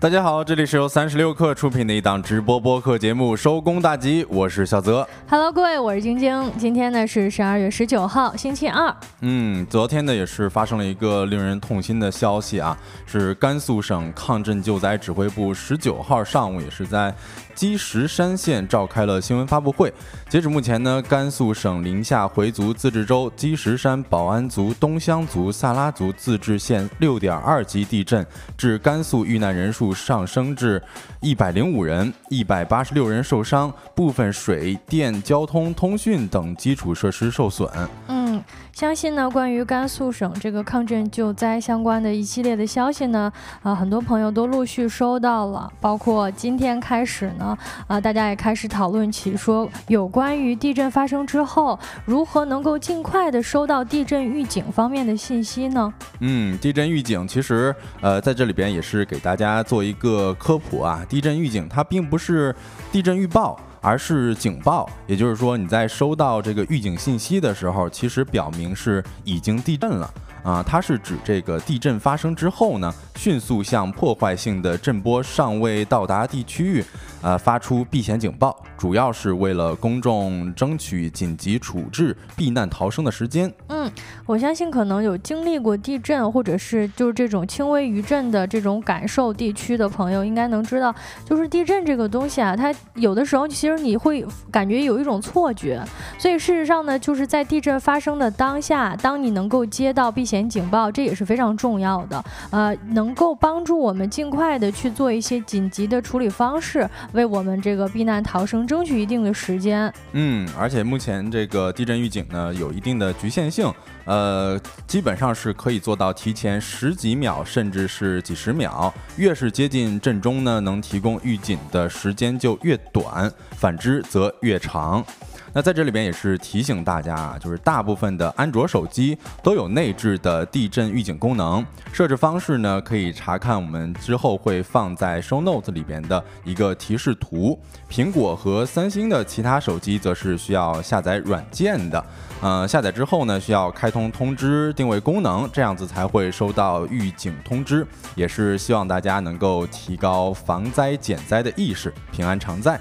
大家好，这里是由三十六克出品的一档直播播客节目《收工大吉》，我是小泽。Hello，各位，我是晶晶。今天呢是十二月十九号，星期二。嗯，昨天呢也是发生了一个令人痛心的消息啊，是甘肃省抗震救灾指挥部十九号上午也是在。积石山县召开了新闻发布会。截止目前呢，甘肃省临夏回族自治州积石山保安族、东乡族、萨拉族自治县六点二级地震，致甘肃遇难人数上升至一百零五人，一百八十六人受伤，部分水电、交通、通讯等基础设施受损。嗯。相信呢，关于甘肃省这个抗震救灾相关的一系列的消息呢，啊，很多朋友都陆续收到了。包括今天开始呢，啊，大家也开始讨论起说，有关于地震发生之后，如何能够尽快的收到地震预警方面的信息呢？嗯，地震预警其实，呃，在这里边也是给大家做一个科普啊，地震预警它并不是地震预报。而是警报，也就是说，你在收到这个预警信息的时候，其实表明是已经地震了啊。它是指这个地震发生之后呢，迅速向破坏性的震波尚未到达地区域，呃，发出避险警报。主要是为了公众争取紧急处置、避难逃生的时间。嗯，我相信可能有经历过地震或者是就是这种轻微余震的这种感受地区的朋友，应该能知道，就是地震这个东西啊，它有的时候其实你会感觉有一种错觉。所以事实上呢，就是在地震发生的当下，当你能够接到避险警报，这也是非常重要的。呃，能够帮助我们尽快的去做一些紧急的处理方式，为我们这个避难逃生。争取一定的时间，嗯，而且目前这个地震预警呢有一定的局限性，呃，基本上是可以做到提前十几秒，甚至是几十秒。越是接近震中呢，能提供预警的时间就越短，反之则越长。那在这里边也是提醒大家啊，就是大部分的安卓手机都有内置的地震预警功能，设置方式呢可以查看我们之后会放在 Show Notes 里边的一个提示图。苹果和三星的其他手机则是需要下载软件的，呃，下载之后呢需要开通通知定位功能，这样子才会收到预警通知。也是希望大家能够提高防灾减灾的意识，平安常在。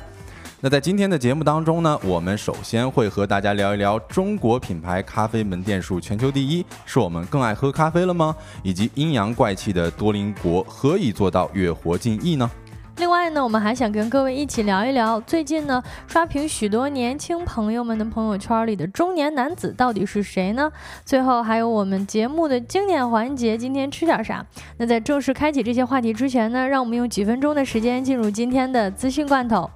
那在今天的节目当中呢，我们首先会和大家聊一聊中国品牌咖啡门店数全球第一，是我们更爱喝咖啡了吗？以及阴阳怪气的多邻国何以做到越活近益呢？另外呢，我们还想跟各位一起聊一聊，最近呢刷屏许多年轻朋友们的朋友圈里的中年男子到底是谁呢？最后还有我们节目的经典环节，今天吃点啥？那在正式开启这些话题之前呢，让我们用几分钟的时间进入今天的资讯罐头。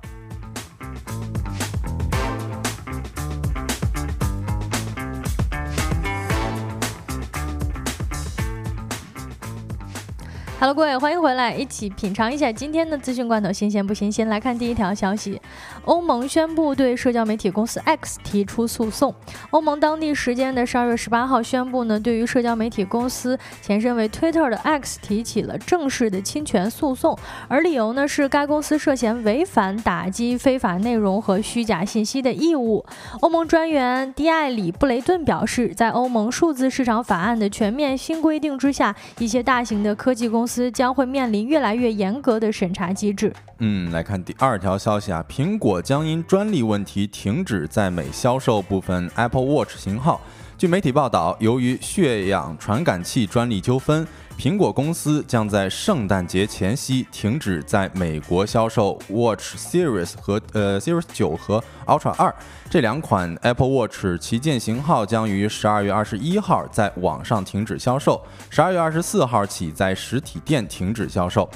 Hello，各位，欢迎回来，一起品尝一下今天的资讯罐头，新鲜不新鲜？来看第一条消息，欧盟宣布对社交媒体公司 X 提出诉讼。欧盟当地时间的十二月十八号宣布呢，对于社交媒体公司前身为 Twitter 的 X 提起了正式的侵权诉讼，而理由呢是该公司涉嫌违反打击非法内容和虚假信息的义务。欧盟专员迪艾里布雷顿表示，在欧盟数字市场法案的全面新规定之下，一些大型的科技公司。司将会面临越来越严格的审查机制。嗯，来看第二条消息啊，苹果将因专利问题停止在美销售部分 Apple Watch 型号。据媒体报道，由于血氧传感器专利纠纷。苹果公司将在圣诞节前夕停止在美国销售 Watch Series 和呃 Series 九和 Ultra 二这两款 Apple Watch 旗舰型号，将于十二月二十一号在网上停止销售，十二月二十四号起在实体店停止销售。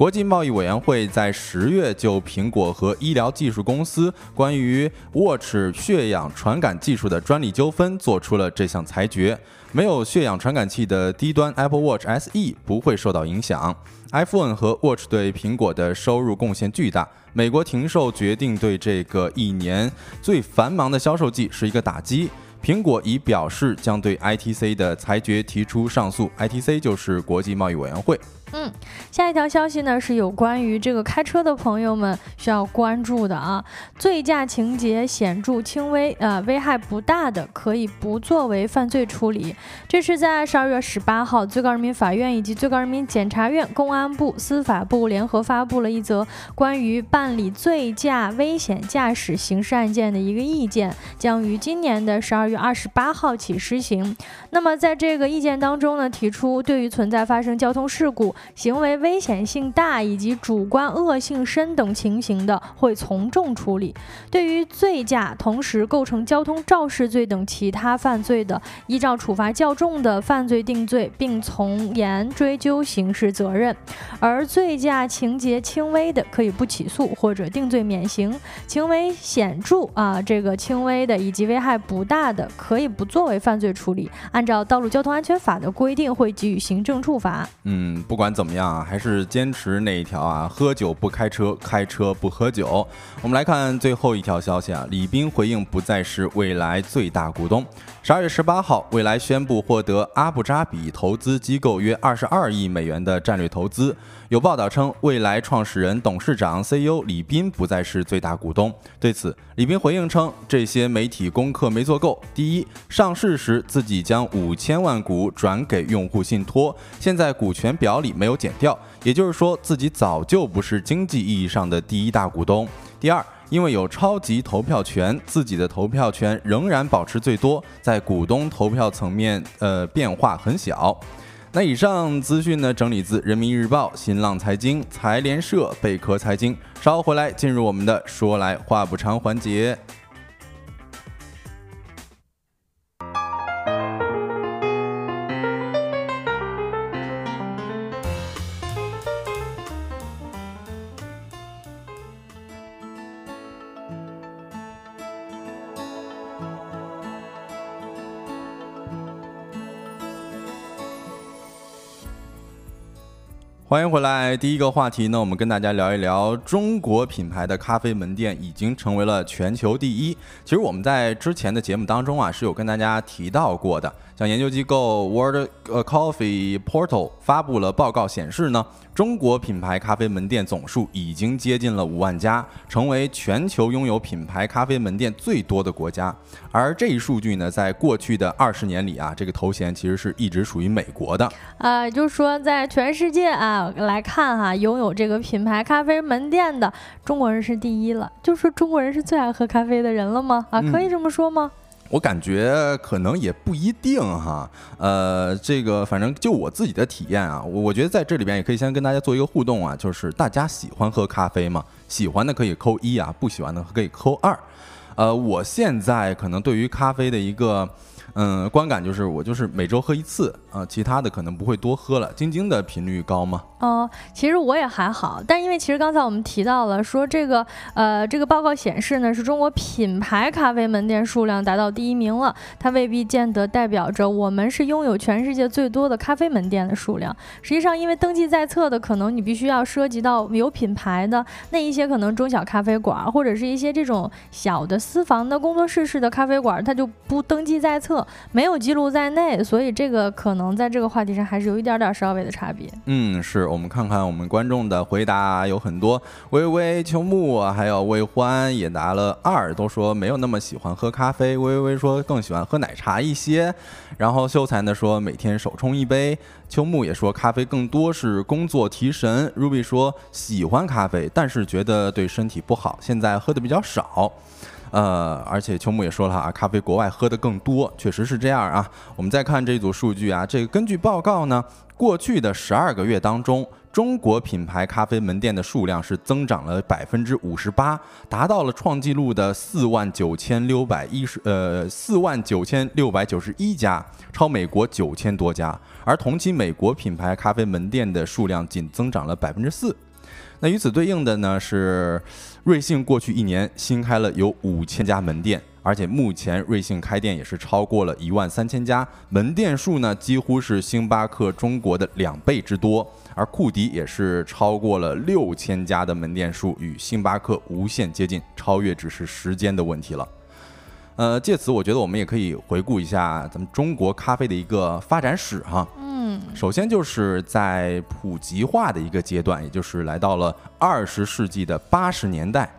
国际贸易委员会在十月就苹果和医疗技术公司关于 Watch 血氧传感技术的专利纠纷做出了这项裁决。没有血氧传感器的低端 Apple Watch SE 不会受到影响。iPhone 和 Watch 对苹果的收入贡献巨大。美国停售决定对这个一年最繁忙的销售季是一个打击。苹果已表示将对 ITC 的裁决提出上诉，ITC 就是国际贸易委员会。嗯，下一条消息呢是有关于这个开车的朋友们需要关注的啊，醉驾情节显著轻微，呃，危害不大的可以不作为犯罪处理。这是在十二月十八号，最高人民法院以及最高人民检察院、公安部、司法部联合发布了一则关于办理醉驾危险驾驶刑事案件的一个意见，将于今年的十二月二十八号起施行。那么在这个意见当中呢，提出对于存在发生交通事故。行为危险性大以及主观恶性深等情形的，会从重处理；对于醉驾同时构成交通肇事罪等其他犯罪的，依照处罚较重的犯罪定罪，并从严追究刑事责任；而醉驾情节轻微的，可以不起诉或者定罪免刑；情为显著啊，这个轻微的以及危害不大的，可以不作为犯罪处理，按照道路交通安全法的规定，会给予行政处罚。嗯，不管。怎么样啊？还是坚持那一条啊？喝酒不开车，开车不喝酒。我们来看最后一条消息啊，李斌回应不再是未来最大股东。十二月十八号，未来宣布获得阿布扎比投资机构约二十二亿美元的战略投资。有报道称，未来创始人、董事长、CEO 李斌不再是最大股东。对此，李斌回应称，这些媒体功课没做够。第一，上市时自己将五千万股转给用户信托，现在股权表里没有减掉，也就是说自己早就不是经济意义上的第一大股东。第二，因为有超级投票权，自己的投票权仍然保持最多，在股东投票层面，呃，变化很小。那以上资讯呢，整理自人民日报、新浪财经、财联社、贝壳财经。稍后回来，进入我们的说来话不长环节。欢迎回来。第一个话题呢，我们跟大家聊一聊中国品牌的咖啡门店已经成为了全球第一。其实我们在之前的节目当中啊，是有跟大家提到过的。像研究机构 World Coffee Portal 发布了报告显示呢，中国品牌咖啡门店总数已经接近了五万家，成为全球拥有品牌咖啡门店最多的国家。而这一数据呢，在过去的二十年里啊，这个头衔其实是一直属于美国的。啊，就是说在全世界啊来看哈，拥有这个品牌咖啡门店的中国人是第一了。就是说中国人是最爱喝咖啡的人了吗？啊，可以这么说吗？我感觉可能也不一定哈，呃，这个反正就我自己的体验啊，我我觉得在这里边也可以先跟大家做一个互动啊，就是大家喜欢喝咖啡吗？喜欢的可以扣一啊，不喜欢的可以扣二。呃，我现在可能对于咖啡的一个。嗯，观感就是我就是每周喝一次啊，其他的可能不会多喝了。晶晶的频率高吗？哦，其实我也还好，但因为其实刚才我们提到了说这个呃这个报告显示呢，是中国品牌咖啡门店数量达到第一名了，它未必见得代表着我们是拥有全世界最多的咖啡门店的数量。实际上，因为登记在册的可能你必须要涉及到有品牌的那一些可能中小咖啡馆或者是一些这种小的私房的工作室式的咖啡馆，它就不登记在册。没有记录在内，所以这个可能在这个话题上还是有一点点稍微的差别。嗯，是我们看看我们观众的回答有很多，微微、秋木还有魏欢也答了二，都说没有那么喜欢喝咖啡。微微说更喜欢喝奶茶一些，然后秀才呢说每天手冲一杯。秋木也说咖啡更多是工作提神。Ruby 说喜欢咖啡，但是觉得对身体不好，现在喝的比较少。呃，而且秋木也说了啊，咖啡国外喝的更多，确实是这样啊。我们再看这组数据啊，这个根据报告呢，过去的十二个月当中，中国品牌咖啡门店的数量是增长了百分之五十八，达到了创纪录的四万九千六百一十呃四万九千六百九十一家，超美国九千多家。而同期美国品牌咖啡门店的数量仅增长了百分之四。那与此对应的呢是。瑞幸过去一年新开了有五千家门店，而且目前瑞幸开店也是超过了一万三千家，门店数呢几乎是星巴克中国的两倍之多，而库迪也是超过了六千家的门店数，与星巴克无限接近，超越只是时间的问题了。呃，借此我觉得我们也可以回顾一下咱们中国咖啡的一个发展史哈。嗯，首先就是在普及化的一个阶段，也就是来到了二十世纪的八十年代。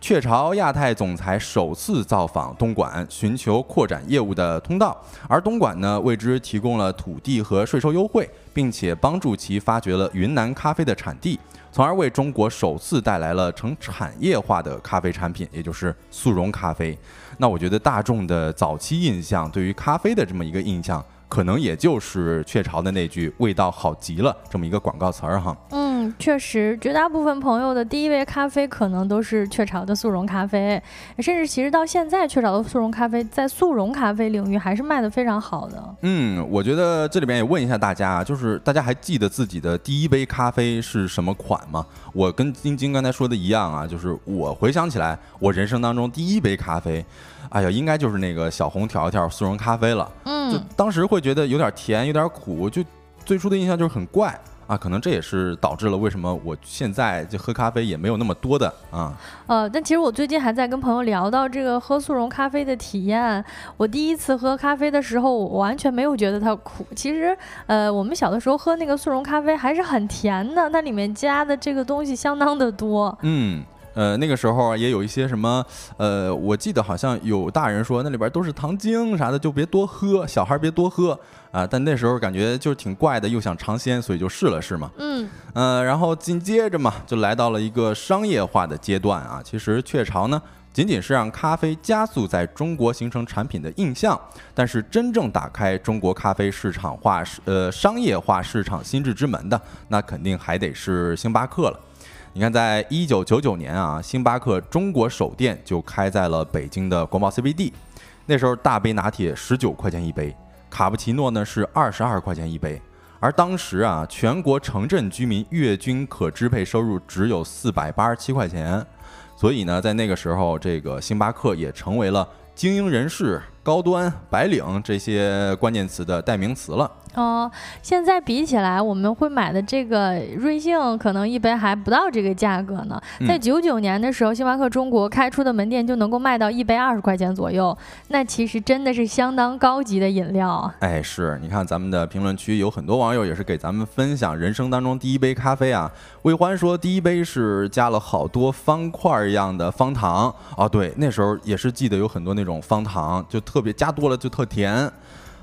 雀巢亚太总裁首次造访东莞，寻求扩展业务的通道，而东莞呢为之提供了土地和税收优惠，并且帮助其发掘了云南咖啡的产地，从而为中国首次带来了成产业化的咖啡产品，也就是速溶咖啡。那我觉得大众的早期印象对于咖啡的这么一个印象。可能也就是雀巢的那句“味道好极了”这么一个广告词儿哈。嗯，确实，绝大部分朋友的第一杯咖啡可能都是雀巢的速溶咖啡，甚至其实到现在，雀巢的速溶咖啡在速溶咖啡领域还是卖的非常好的。嗯，我觉得这里边也问一下大家，就是大家还记得自己的第一杯咖啡是什么款吗？我跟晶晶刚才说的一样啊，就是我回想起来，我人生当中第一杯咖啡。哎呀，应该就是那个小红条条速溶咖啡了。嗯，就当时会觉得有点甜，有点苦，就最初的印象就是很怪啊。可能这也是导致了为什么我现在就喝咖啡也没有那么多的啊。呃，但其实我最近还在跟朋友聊到这个喝速溶咖啡的体验。我第一次喝咖啡的时候，我完全没有觉得它苦。其实，呃，我们小的时候喝那个速溶咖啡还是很甜的，它里面加的这个东西相当的多。嗯。呃，那个时候也有一些什么，呃，我记得好像有大人说那里边都是糖精啥的，就别多喝，小孩别多喝啊。但那时候感觉就是挺怪的，又想尝鲜，所以就试了试嘛。嗯，呃，然后紧接着嘛，就来到了一个商业化的阶段啊。其实雀巢呢，仅仅是让咖啡加速在中国形成产品的印象，但是真正打开中国咖啡市场化、呃商业化市场心智之门的，那肯定还得是星巴克了。你看，在一九九九年啊，星巴克中国首店就开在了北京的国贸 CBD。那时候大杯拿铁十九块钱一杯，卡布奇诺呢是二十二块钱一杯。而当时啊，全国城镇居民月均可支配收入只有四百八十七块钱，所以呢，在那个时候，这个星巴克也成为了精英人士、高端白领这些关键词的代名词了。哦，现在比起来，我们会买的这个瑞幸可能一杯还不到这个价格呢。在九九年的时候，星巴克中国开出的门店就能够卖到一杯二十块钱左右，那其实真的是相当高级的饮料。哎，是你看咱们的评论区有很多网友也是给咱们分享人生当中第一杯咖啡啊。魏欢说第一杯是加了好多方块一样的方糖哦，对，那时候也是记得有很多那种方糖，就特别加多了就特甜。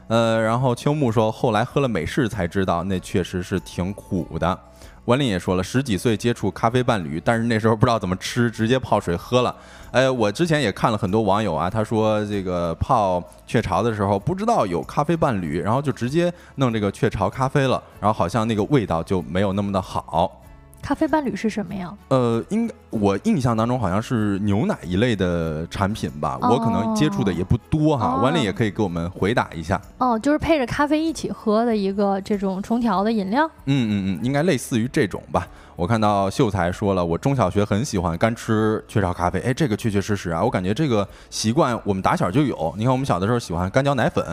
呃，然后秋木说，后来喝了美式才知道，那确实是挺苦的。文林也说了，十几岁接触咖啡伴侣，但是那时候不知道怎么吃，直接泡水喝了。哎，我之前也看了很多网友啊，他说这个泡雀巢的时候不知道有咖啡伴侣，然后就直接弄这个雀巢咖啡了，然后好像那个味道就没有那么的好。咖啡伴侣是什么呀？呃，应我印象当中好像是牛奶一类的产品吧，我可能接触的也不多哈。万丽也可以给我们回答一下。哦，就是配着咖啡一起喝的一个这种冲调的饮料。嗯嗯嗯，应该类似于这种吧。我看到秀才说了，我中小学很喜欢干吃雀巢咖啡。哎，这个确确实实啊，我感觉这个习惯我们打小就有。你看我们小的时候喜欢干嚼奶粉，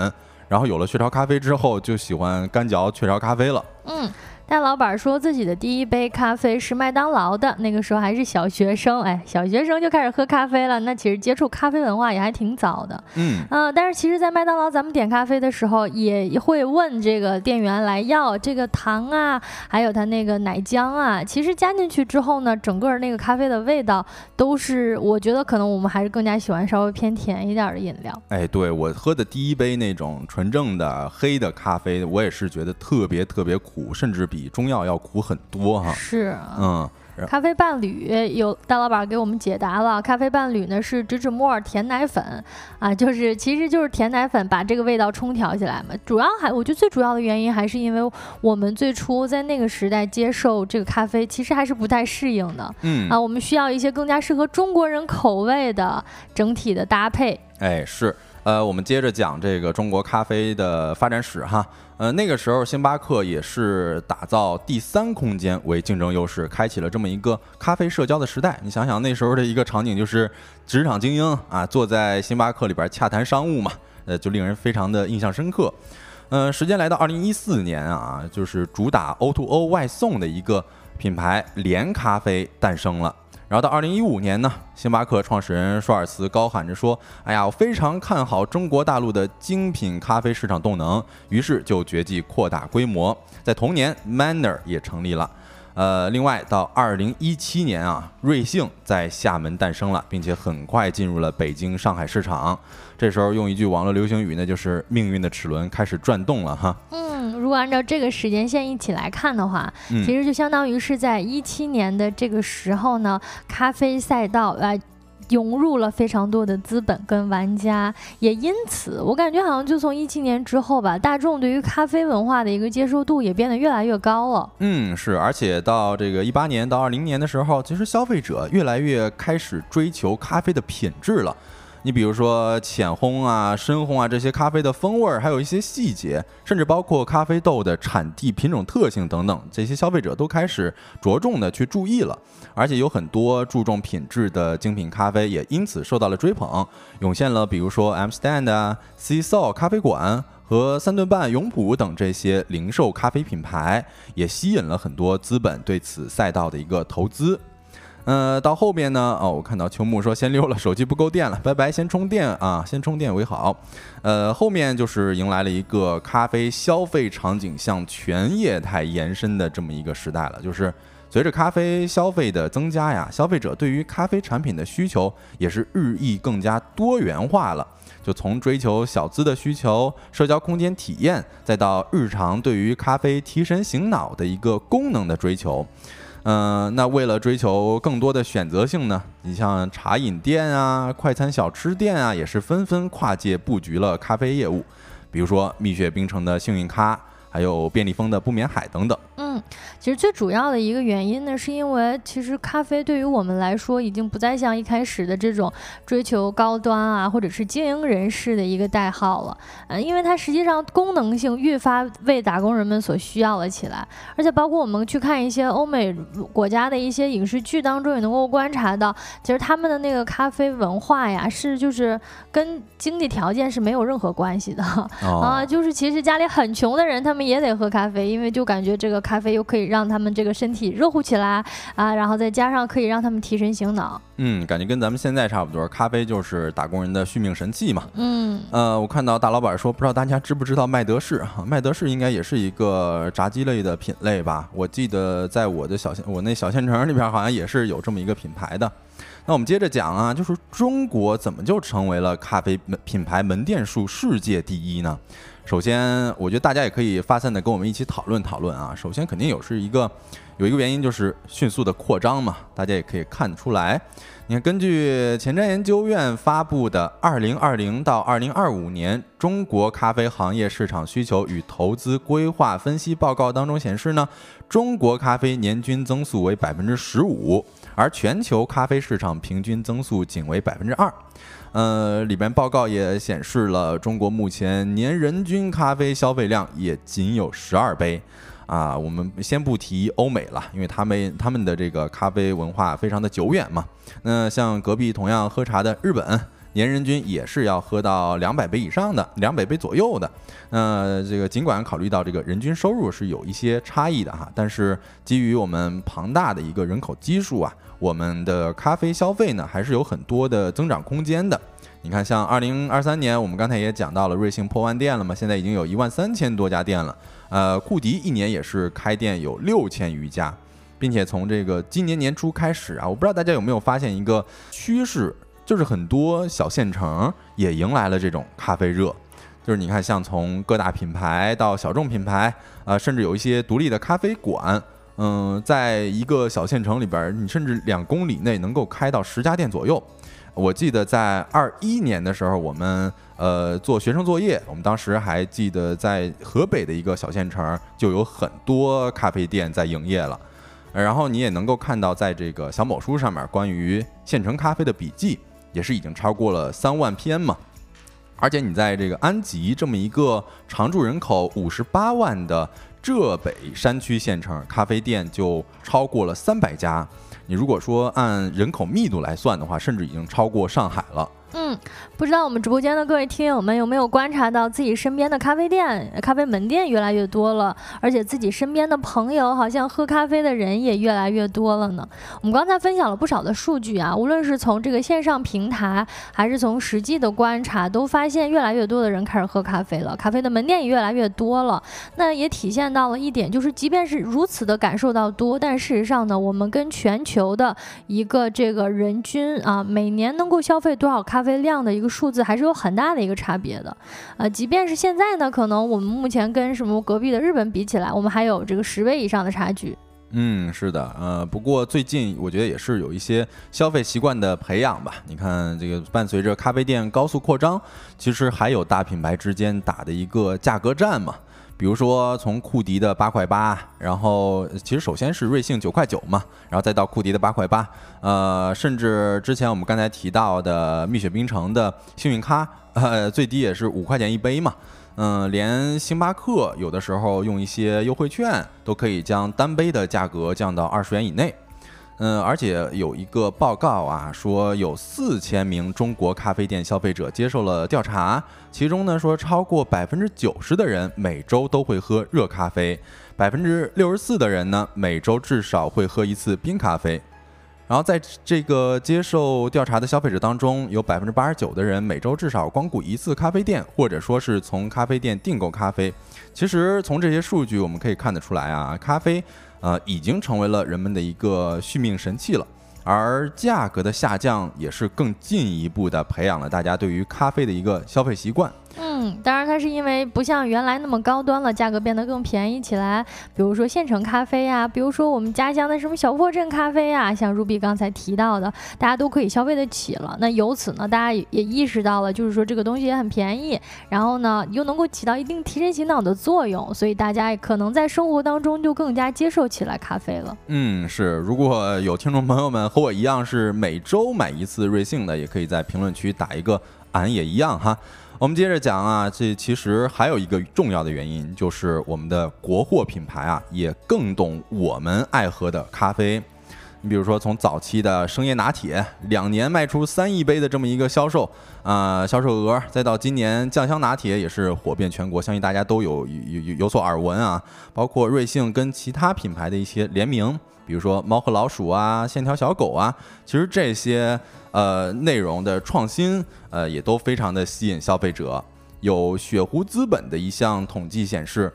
然后有了雀巢咖啡之后就喜欢干嚼雀巢咖啡了。嗯。大老板说自己的第一杯咖啡是麦当劳的，那个时候还是小学生，哎，小学生就开始喝咖啡了，那其实接触咖啡文化也还挺早的，嗯，呃，但是其实，在麦当劳咱们点咖啡的时候，也会问这个店员来要这个糖啊，还有它那个奶浆啊，其实加进去之后呢，整个那个咖啡的味道都是，我觉得可能我们还是更加喜欢稍微偏甜一点的饮料。哎，对我喝的第一杯那种纯正的黑的咖啡，我也是觉得特别特别苦，甚至。比中药要苦很多哈，是，嗯，咖啡伴侣有大老板给我们解答了，咖啡伴侣呢是植脂末甜奶粉啊，就是其实就是甜奶粉把这个味道冲调起来嘛，主要还我觉得最主要的原因还是因为我们最初在那个时代接受这个咖啡，其实还是不太适应的，嗯。啊，我们需要一些更加适合中国人口味的整体的搭配，哎是，呃，我们接着讲这个中国咖啡的发展史哈。呃，那个时候星巴克也是打造第三空间为竞争优势，开启了这么一个咖啡社交的时代。你想想那时候的一个场景，就是职场精英啊，坐在星巴克里边洽谈商务嘛，呃，就令人非常的印象深刻。呃，时间来到二零一四年啊，就是主打 O to O 外送的一个品牌连咖啡诞生了。然后到二零一五年呢，星巴克创始人舒尔茨高喊着说：“哎呀，我非常看好中国大陆的精品咖啡市场动能。”于是就决计扩大规模。在同年，Manner 也成立了。呃，另外到二零一七年啊，瑞幸在厦门诞生了，并且很快进入了北京、上海市场。这时候用一句网络流行语那，就是命运的齿轮开始转动了哈。嗯，如果按照这个时间线一起来看的话，其实就相当于是在一七年的这个时候呢，咖啡赛道啊。涌入了非常多的资本跟玩家，也因此，我感觉好像就从一七年之后吧，大众对于咖啡文化的一个接受度也变得越来越高了。嗯，是，而且到这个一八年到二零年的时候，其实消费者越来越开始追求咖啡的品质了。你比如说浅烘啊、深烘啊这些咖啡的风味儿，还有一些细节，甚至包括咖啡豆的产地、品种特性等等，这些消费者都开始着重的去注意了。而且有很多注重品质的精品咖啡也因此受到了追捧，涌现了比如说 M Stand 啊、C s o 咖啡馆和三顿半永璞等这些零售咖啡品牌，也吸引了很多资本对此赛道的一个投资。呃，到后面呢，哦，我看到秋木说先溜了，手机不够电了，拜拜，先充电啊，先充电为好。呃，后面就是迎来了一个咖啡消费场景向全业态延伸的这么一个时代了，就是随着咖啡消费的增加呀，消费者对于咖啡产品的需求也是日益更加多元化了，就从追求小资的需求、社交空间体验，再到日常对于咖啡提神醒脑的一个功能的追求。嗯，那为了追求更多的选择性呢，你像茶饮店啊、快餐小吃店啊，也是纷纷跨界布局了咖啡业务，比如说蜜雪冰城的幸运咖。还有便利蜂的不眠海等等。嗯，其实最主要的一个原因呢，是因为其实咖啡对于我们来说，已经不再像一开始的这种追求高端啊，或者是精英人士的一个代号了。嗯，因为它实际上功能性愈发为打工人们所需要了起来。而且包括我们去看一些欧美国家的一些影视剧当中，也能够观察到，其实他们的那个咖啡文化呀，是就是跟经济条件是没有任何关系的 啊。就是其实家里很穷的人，他们。也得喝咖啡，因为就感觉这个咖啡又可以让他们这个身体热乎起来啊，然后再加上可以让他们提神醒脑。嗯，感觉跟咱们现在差不多，咖啡就是打工人的续命神器嘛。嗯，呃，我看到大老板说，不知道大家知不知道麦德士哈？麦德士应该也是一个炸鸡类的品类吧？我记得在我的小县，我那小县城里边好像也是有这么一个品牌的。那我们接着讲啊，就是中国怎么就成为了咖啡门品牌门店数世界第一呢？首先，我觉得大家也可以发散的跟我们一起讨论讨论啊。首先，肯定有是一个有一个原因，就是迅速的扩张嘛。大家也可以看得出来。你看，根据前瞻研究院发布的《二零二零到二零二五年中国咖啡行业市场需求与投资规划分析报告》当中显示呢，中国咖啡年均增速为百分之十五，而全球咖啡市场平均增速仅为百分之二。呃，里边报告也显示了，中国目前年人均咖啡消费量也仅有十二杯，啊，我们先不提欧美了，因为他们他们的这个咖啡文化非常的久远嘛。那像隔壁同样喝茶的日本，年人均也是要喝到两百杯以上的，两百杯左右的。那这个尽管考虑到这个人均收入是有一些差异的哈，但是基于我们庞大的一个人口基数啊。我们的咖啡消费呢，还是有很多的增长空间的。你看，像二零二三年，我们刚才也讲到了，瑞幸破万店了嘛，现在已经有一万三千多家店了。呃，库迪一年也是开店有六千余家，并且从这个今年年初开始啊，我不知道大家有没有发现一个趋势，就是很多小县城也迎来了这种咖啡热。就是你看，像从各大品牌到小众品牌，啊，甚至有一些独立的咖啡馆。嗯，在一个小县城里边，你甚至两公里内能够开到十家店左右。我记得在二一年的时候，我们呃做学生作业，我们当时还记得在河北的一个小县城就有很多咖啡店在营业了。然后你也能够看到，在这个小某书上面关于县城咖啡的笔记，也是已经超过了三万篇嘛。而且你在这个安吉这么一个常住人口五十八万的。浙北山区县城咖啡店就超过了三百家，你如果说按人口密度来算的话，甚至已经超过上海了。嗯。不知道我们直播间的各位听友们有没有观察到自己身边的咖啡店、咖啡门店越来越多了，而且自己身边的朋友好像喝咖啡的人也越来越多了呢？我们刚才分享了不少的数据啊，无论是从这个线上平台，还是从实际的观察，都发现越来越多的人开始喝咖啡了，咖啡的门店也越来越多了。那也体现到了一点，就是即便是如此的感受到多，但事实上呢，我们跟全球的一个这个人均啊，每年能够消费多少咖啡量的一个个数字，还是有很大的一个差别的。呃，即便是现在呢，可能我们目前跟什么隔壁的日本比起来，我们还有这个十倍以上的差距。嗯，是的，呃，不过最近我觉得也是有一些消费习惯的培养吧。你看，这个伴随着咖啡店高速扩张，其实还有大品牌之间打的一个价格战嘛。比如说，从库迪的八块八，然后其实首先是瑞幸九块九嘛，然后再到库迪的八块八，呃，甚至之前我们刚才提到的蜜雪冰城的幸运咖，呃，最低也是五块钱一杯嘛，嗯，连星巴克有的时候用一些优惠券都可以将单杯的价格降到二十元以内。嗯，而且有一个报告啊，说有四千名中国咖啡店消费者接受了调查，其中呢说超过百分之九十的人每周都会喝热咖啡，百分之六十四的人呢每周至少会喝一次冰咖啡。然后在这个接受调查的消费者当中，有百分之八十九的人每周至少光顾一次咖啡店，或者说是从咖啡店订购咖啡。其实从这些数据我们可以看得出来啊，咖啡。呃，已经成为了人们的一个续命神器了，而价格的下降也是更进一步的培养了大家对于咖啡的一个消费习惯。嗯，当然它是因为不像原来那么高端了，价格变得更便宜起来。比如说现成咖啡呀，比如说我们家乡的什么小破镇咖啡呀，像 Ruby 刚才提到的，大家都可以消费得起了。那由此呢，大家也意识到了，就是说这个东西也很便宜，然后呢又能够起到一定提神醒脑的作用，所以大家可能在生活当中就更加接受起来咖啡了。嗯，是。如果有听众朋友们和我一样是每周买一次瑞幸的，也可以在评论区打一个“俺也一样”哈。我们接着讲啊，这其实还有一个重要的原因，就是我们的国货品牌啊，也更懂我们爱喝的咖啡。你比如说，从早期的生椰拿铁，两年卖出三亿杯的这么一个销售啊销售额，再到今年酱香拿铁也是火遍全国，相信大家都有有有有所耳闻啊。包括瑞幸跟其他品牌的一些联名，比如说猫和老鼠啊、线条小狗啊，其实这些。呃，内容的创新，呃，也都非常的吸引消费者。有雪狐资本的一项统计显示，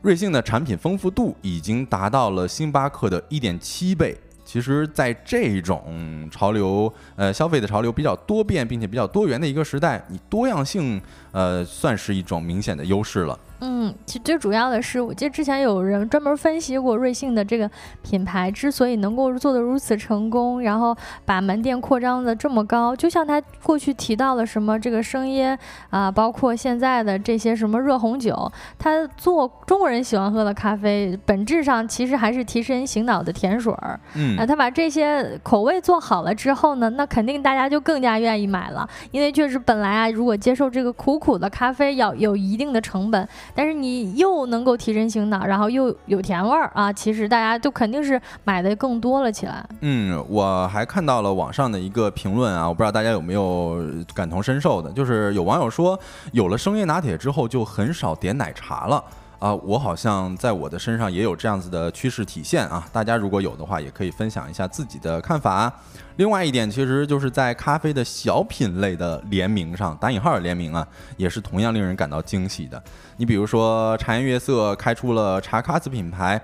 瑞幸的产品丰富度已经达到了星巴克的一点七倍。其实，在这种潮流，呃，消费的潮流比较多变并且比较多元的一个时代，你多样性，呃，算是一种明显的优势了。嗯，其实最主要的是，我记得之前有人专门分析过瑞幸的这个品牌之所以能够做得如此成功，然后把门店扩张的这么高，就像他过去提到了什么这个生椰啊，包括现在的这些什么热红酒，他做中国人喜欢喝的咖啡，本质上其实还是提神醒脑的甜水儿。嗯，他把这些口味做好了之后呢，那肯定大家就更加愿意买了，因为确实本来啊，如果接受这个苦苦的咖啡要有一定的成本。但是你又能够提神醒脑，然后又有甜味儿啊！其实大家就肯定是买的更多了起来。嗯，我还看到了网上的一个评论啊，我不知道大家有没有感同身受的，就是有网友说，有了生椰拿铁之后就很少点奶茶了。啊，我好像在我的身上也有这样子的趋势体现啊！大家如果有的话，也可以分享一下自己的看法。另外一点，其实就是在咖啡的小品类的联名上，打引号的联名啊，也是同样令人感到惊喜的。你比如说，茶颜悦色开出了茶咖子品牌，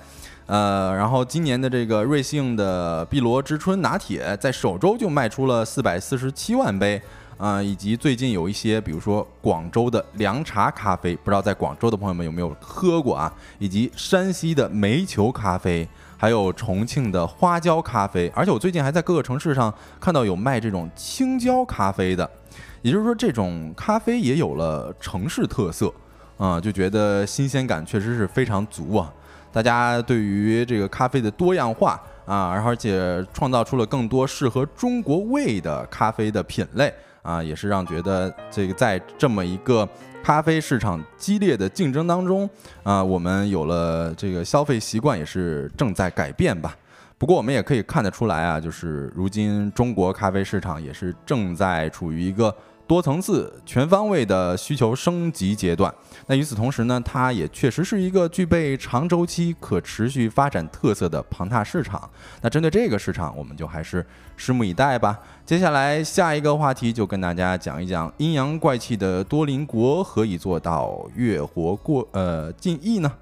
呃，然后今年的这个瑞幸的碧螺之春拿铁，在首周就卖出了四百四十七万杯。啊，以及最近有一些，比如说广州的凉茶咖啡，不知道在广州的朋友们有没有喝过啊？以及山西的煤球咖啡，还有重庆的花椒咖啡，而且我最近还在各个城市上看到有卖这种青椒咖啡的，也就是说，这种咖啡也有了城市特色啊，就觉得新鲜感确实是非常足啊！大家对于这个咖啡的多样化啊，而且创造出了更多适合中国味的咖啡的品类。啊，也是让觉得这个在这么一个咖啡市场激烈的竞争当中，啊，我们有了这个消费习惯也是正在改变吧。不过我们也可以看得出来啊，就是如今中国咖啡市场也是正在处于一个多层次、全方位的需求升级阶段。那与此同时呢，它也确实是一个具备长周期、可持续发展特色的庞大市场。那针对这个市场，我们就还是拭目以待吧。接下来下一个话题就跟大家讲一讲阴阳怪气的多邻国何以做到月活过呃近亿呢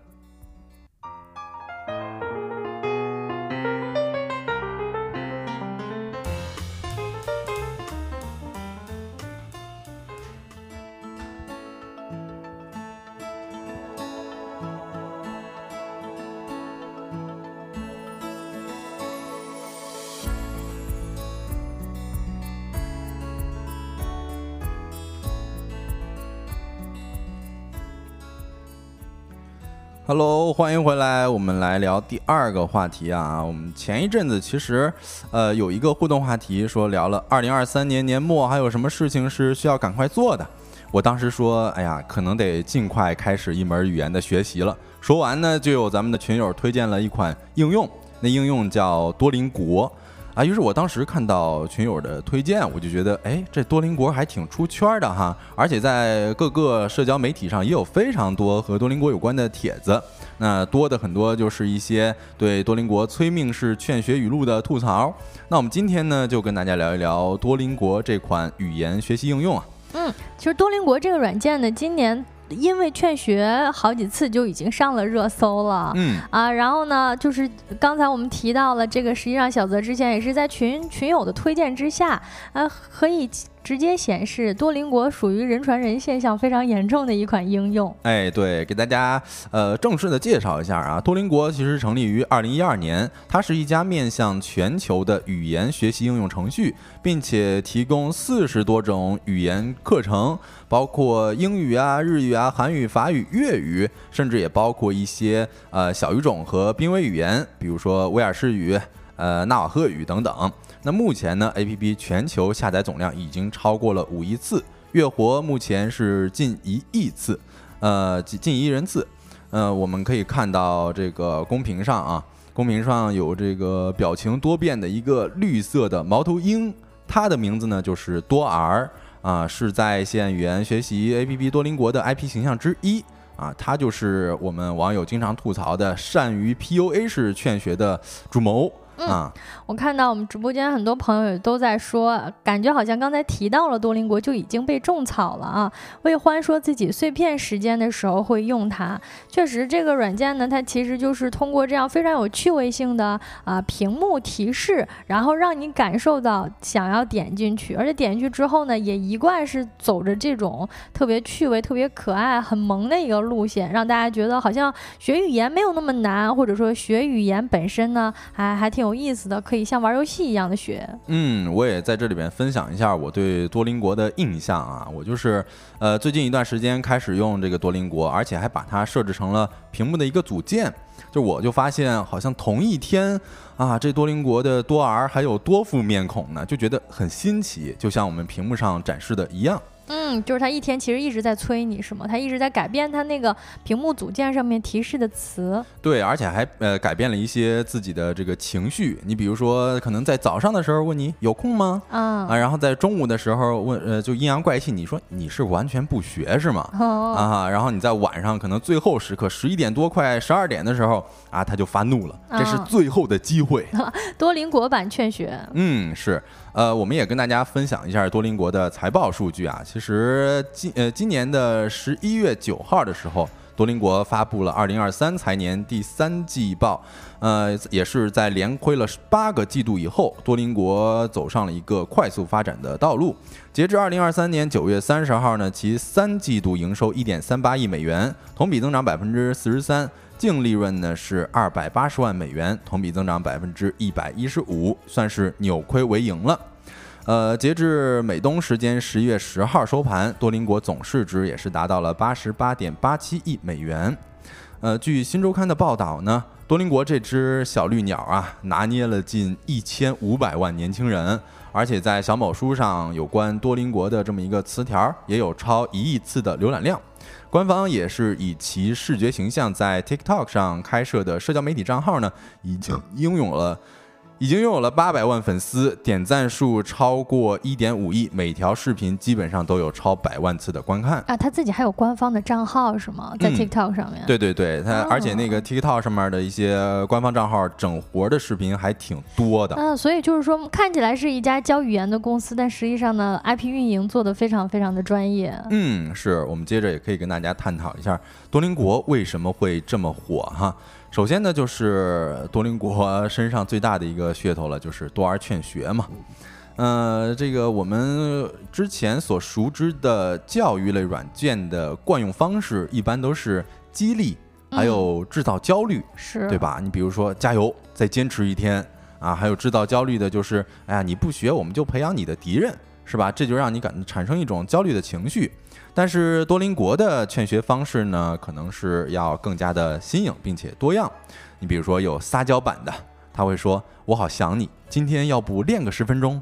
？Hello，欢迎回来，我们来聊第二个话题啊。我们前一阵子其实，呃，有一个互动话题，说聊了二零二三年年末还有什么事情是需要赶快做的。我当时说，哎呀，可能得尽快开始一门语言的学习了。说完呢，就有咱们的群友推荐了一款应用，那应用叫多邻国。啊，于是我当时看到群友的推荐，我就觉得，哎，这多邻国还挺出圈的哈，而且在各个社交媒体上也有非常多和多邻国有关的帖子，那多的很多就是一些对多邻国催命式劝学语录的吐槽。那我们今天呢，就跟大家聊一聊多邻国这款语言学习应用啊。嗯，其实多邻国这个软件呢，今年。因为劝学好几次就已经上了热搜了，嗯啊，然后呢，就是刚才我们提到了这个，实际上小泽之前也是在群群友的推荐之下，啊，可以。直接显示多邻国属于人传人现象非常严重的一款应用。哎，对，给大家呃正式的介绍一下啊，多邻国其实成立于二零一二年，它是一家面向全球的语言学习应用程序，并且提供四十多种语言课程，包括英语啊、日语啊、韩语、法语、粤语，甚至也包括一些呃小语种和濒危语言，比如说威尔士语、呃纳瓦赫语等等。那目前呢，A P P 全球下载总量已经超过了五亿次，月活目前是近一亿次，呃，近近一亿人次。呃，我们可以看到这个公屏上啊，公屏上有这个表情多变的一个绿色的猫头鹰，它的名字呢就是多儿啊，是在线语言学习 A P P 多邻国的 I P 形象之一啊，它就是我们网友经常吐槽的善于 P U A 式劝学的主谋。嗯，我看到我们直播间很多朋友也都在说，感觉好像刚才提到了多邻国就已经被种草了啊。魏欢说自己碎片时间的时候会用它，确实这个软件呢，它其实就是通过这样非常有趣味性的啊屏幕提示，然后让你感受到想要点进去，而且点进去之后呢，也一贯是走着这种特别趣味、特别可爱、很萌的一个路线，让大家觉得好像学语言没有那么难，或者说学语言本身呢，还还挺。有意思的，可以像玩游戏一样的学。嗯，我也在这里边分享一下我对多邻国的印象啊。我就是呃，最近一段时间开始用这个多邻国，而且还把它设置成了屏幕的一个组件。就我就发现，好像同一天啊，这多邻国的多儿还有多副面孔呢，就觉得很新奇，就像我们屏幕上展示的一样。嗯，就是他一天其实一直在催你，是吗？他一直在改变他那个屏幕组件上面提示的词。对，而且还呃改变了一些自己的这个情绪。你比如说，可能在早上的时候问你有空吗？啊啊，然后在中午的时候问呃就阴阳怪气，你说你是完全不学是吗？啊，然后你在晚上可能最后时刻十一点多快十二点的时候啊，他就发怒了，这是最后的机会。多邻国版劝学。嗯，是。呃，我们也跟大家分享一下多邻国的财报数据啊。其其实今呃今年的十一月九号的时候，多邻国发布了二零二三财年第三季报，呃，也是在连亏了八个季度以后，多邻国走上了一个快速发展的道路。截至二零二三年九月三十号呢，其三季度营收一点三八亿美元，同比增长百分之四十三。净利润呢是二百八十万美元，同比增长百分之一百一十五，算是扭亏为盈了。呃，截至美东时间十一月十号收盘，多邻国总市值也是达到了八十八点八七亿美元。呃，据新周刊的报道呢，多邻国这只小绿鸟啊，拿捏了近一千五百万年轻人，而且在小某书上有关多邻国的这么一个词条，也有超一亿次的浏览量。官方也是以其视觉形象在 TikTok 上开设的社交媒体账号呢，已经拥有了已经拥有了八百万粉丝，点赞数超过一点五亿，每条视频基本上都有超百万次的观看啊！他自己还有官方的账号是吗？在 TikTok 上面？对对对，他而且那个 TikTok 上面的一些官方账号整活的视频还挺多的。嗯，所以就是说看起来是一家教语言的公司，但实际上呢，IP 运营做的非常非常的专业。嗯，是我们接着也可以跟大家探讨一下多邻国为什么会这么火哈。首先呢，就是多邻国身上最大的一个噱头了，就是多儿劝学嘛。呃，这个我们之前所熟知的教育类软件的惯用方式，一般都是激励，还有制造焦虑，是对吧？你比如说加油，再坚持一天啊，还有制造焦虑的就是，哎呀，你不学，我们就培养你的敌人，是吧？这就让你感产生一种焦虑的情绪。但是多邻国的劝学方式呢，可能是要更加的新颖并且多样。你比如说有撒娇版的，他会说“我好想你，今天要不练个十分钟”，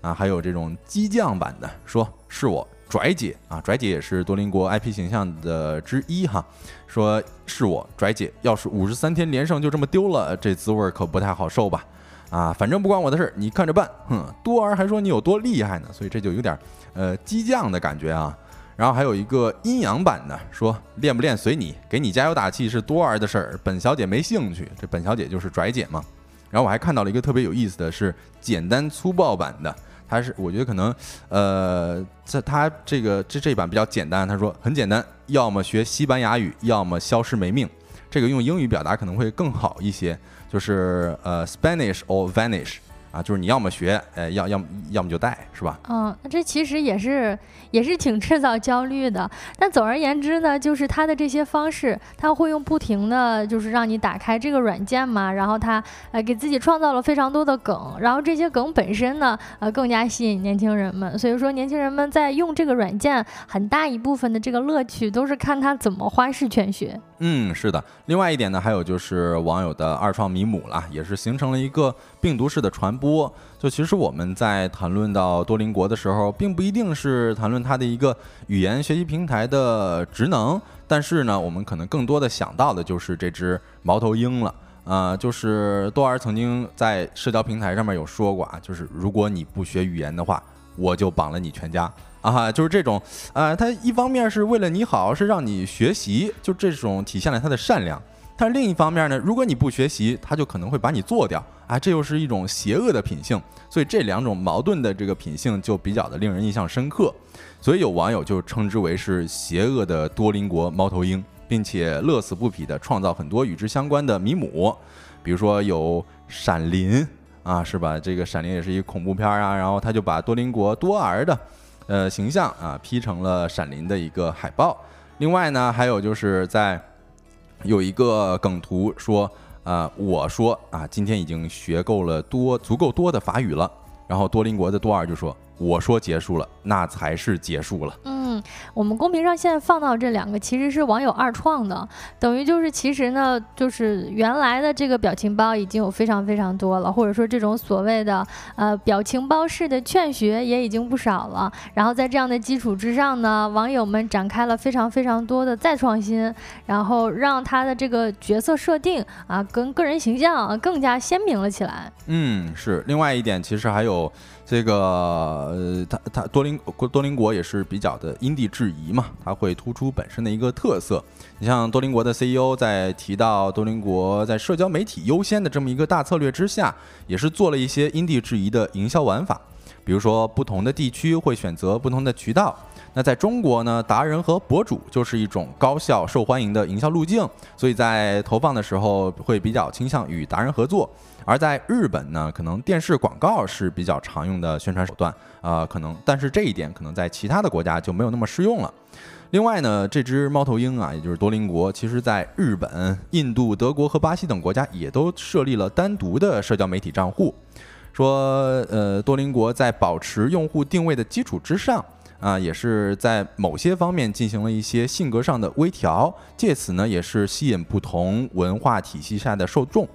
啊，还有这种激将版的，说是我拽姐啊，拽姐也是多邻国 IP 形象的之一哈，说是我拽姐，要是五十三天连胜就这么丢了，这滋味可不太好受吧？啊，反正不关我的事儿，你看着办。哼，多儿还说你有多厉害呢，所以这就有点呃激将的感觉啊。然后还有一个阴阳版的，说练不练随你，给你加油打气是多儿的事儿，本小姐没兴趣。这本小姐就是拽姐嘛。然后我还看到了一个特别有意思的是简单粗暴版的，他是我觉得可能呃，在他这个这这版比较简单，他说很简单，要么学西班牙语，要么消失没命。这个用英语表达可能会更好一些，就是呃 Spanish or vanish。 啊，就是你要么学，呃，要要么要么就带，是吧？嗯，那这其实也是也是挺制造焦虑的。但总而言之呢，就是他的这些方式，他会用不停的就是让你打开这个软件嘛，然后他呃给自己创造了非常多的梗，然后这些梗本身呢，呃更加吸引年轻人们。所以说，年轻人们在用这个软件，很大一部分的这个乐趣都是看他怎么花式劝学。嗯，是的。另外一点呢，还有就是网友的二创迷母啦，也是形成了一个病毒式的传播。多就其实我们在谈论到多邻国的时候，并不一定是谈论它的一个语言学习平台的职能，但是呢，我们可能更多的想到的就是这只猫头鹰了。啊，就是多尔曾经在社交平台上面有说过啊，就是如果你不学语言的话，我就绑了你全家。啊，就是这种，呃，他一方面是为了你好，是让你学习，就这种体现了他的善良。但是另一方面呢，如果你不学习，他就可能会把你做掉。啊，这又是一种邪恶的品性。所以这两种矛盾的这个品性就比较的令人印象深刻。所以有网友就称之为是邪恶的多邻国猫头鹰，并且乐此不疲的创造很多与之相关的迷母，比如说有闪灵啊，是吧？这个闪灵也是一个恐怖片啊，然后他就把多邻国多儿的。呃，形象啊，P 成了闪灵的一个海报。另外呢，还有就是在有一个梗图说，啊，我说啊，今天已经学够了多足够多的法语了。然后多邻国的多尔就说，我说结束了，那才是结束了。嗯，我们公屏上现在放到这两个，其实是网友二创的，等于就是其实呢，就是原来的这个表情包已经有非常非常多了，或者说这种所谓的呃表情包式的劝学也已经不少了。然后在这样的基础之上呢，网友们展开了非常非常多的再创新，然后让他的这个角色设定啊跟个人形象更加鲜明了起来。嗯，是。另外一点，其实还有。这个呃，它它多邻多邻国也是比较的因地制宜嘛，它会突出本身的一个特色。你像多邻国的 CEO 在提到多邻国在社交媒体优先的这么一个大策略之下，也是做了一些因地制宜的营销玩法。比如说，不同的地区会选择不同的渠道。那在中国呢，达人和博主就是一种高效、受欢迎的营销路径，所以在投放的时候会比较倾向与达人合作。而在日本呢，可能电视广告是比较常用的宣传手段啊，可能，但是这一点可能在其他的国家就没有那么适用了。另外呢，这只猫头鹰啊，也就是多邻国，其实在日本、印度、德国和巴西等国家也都设立了单独的社交媒体账户。说，呃，多邻国在保持用户定位的基础之上啊，也是在某些方面进行了一些性格上的微调，借此呢，也是吸引不同文化体系下的受众。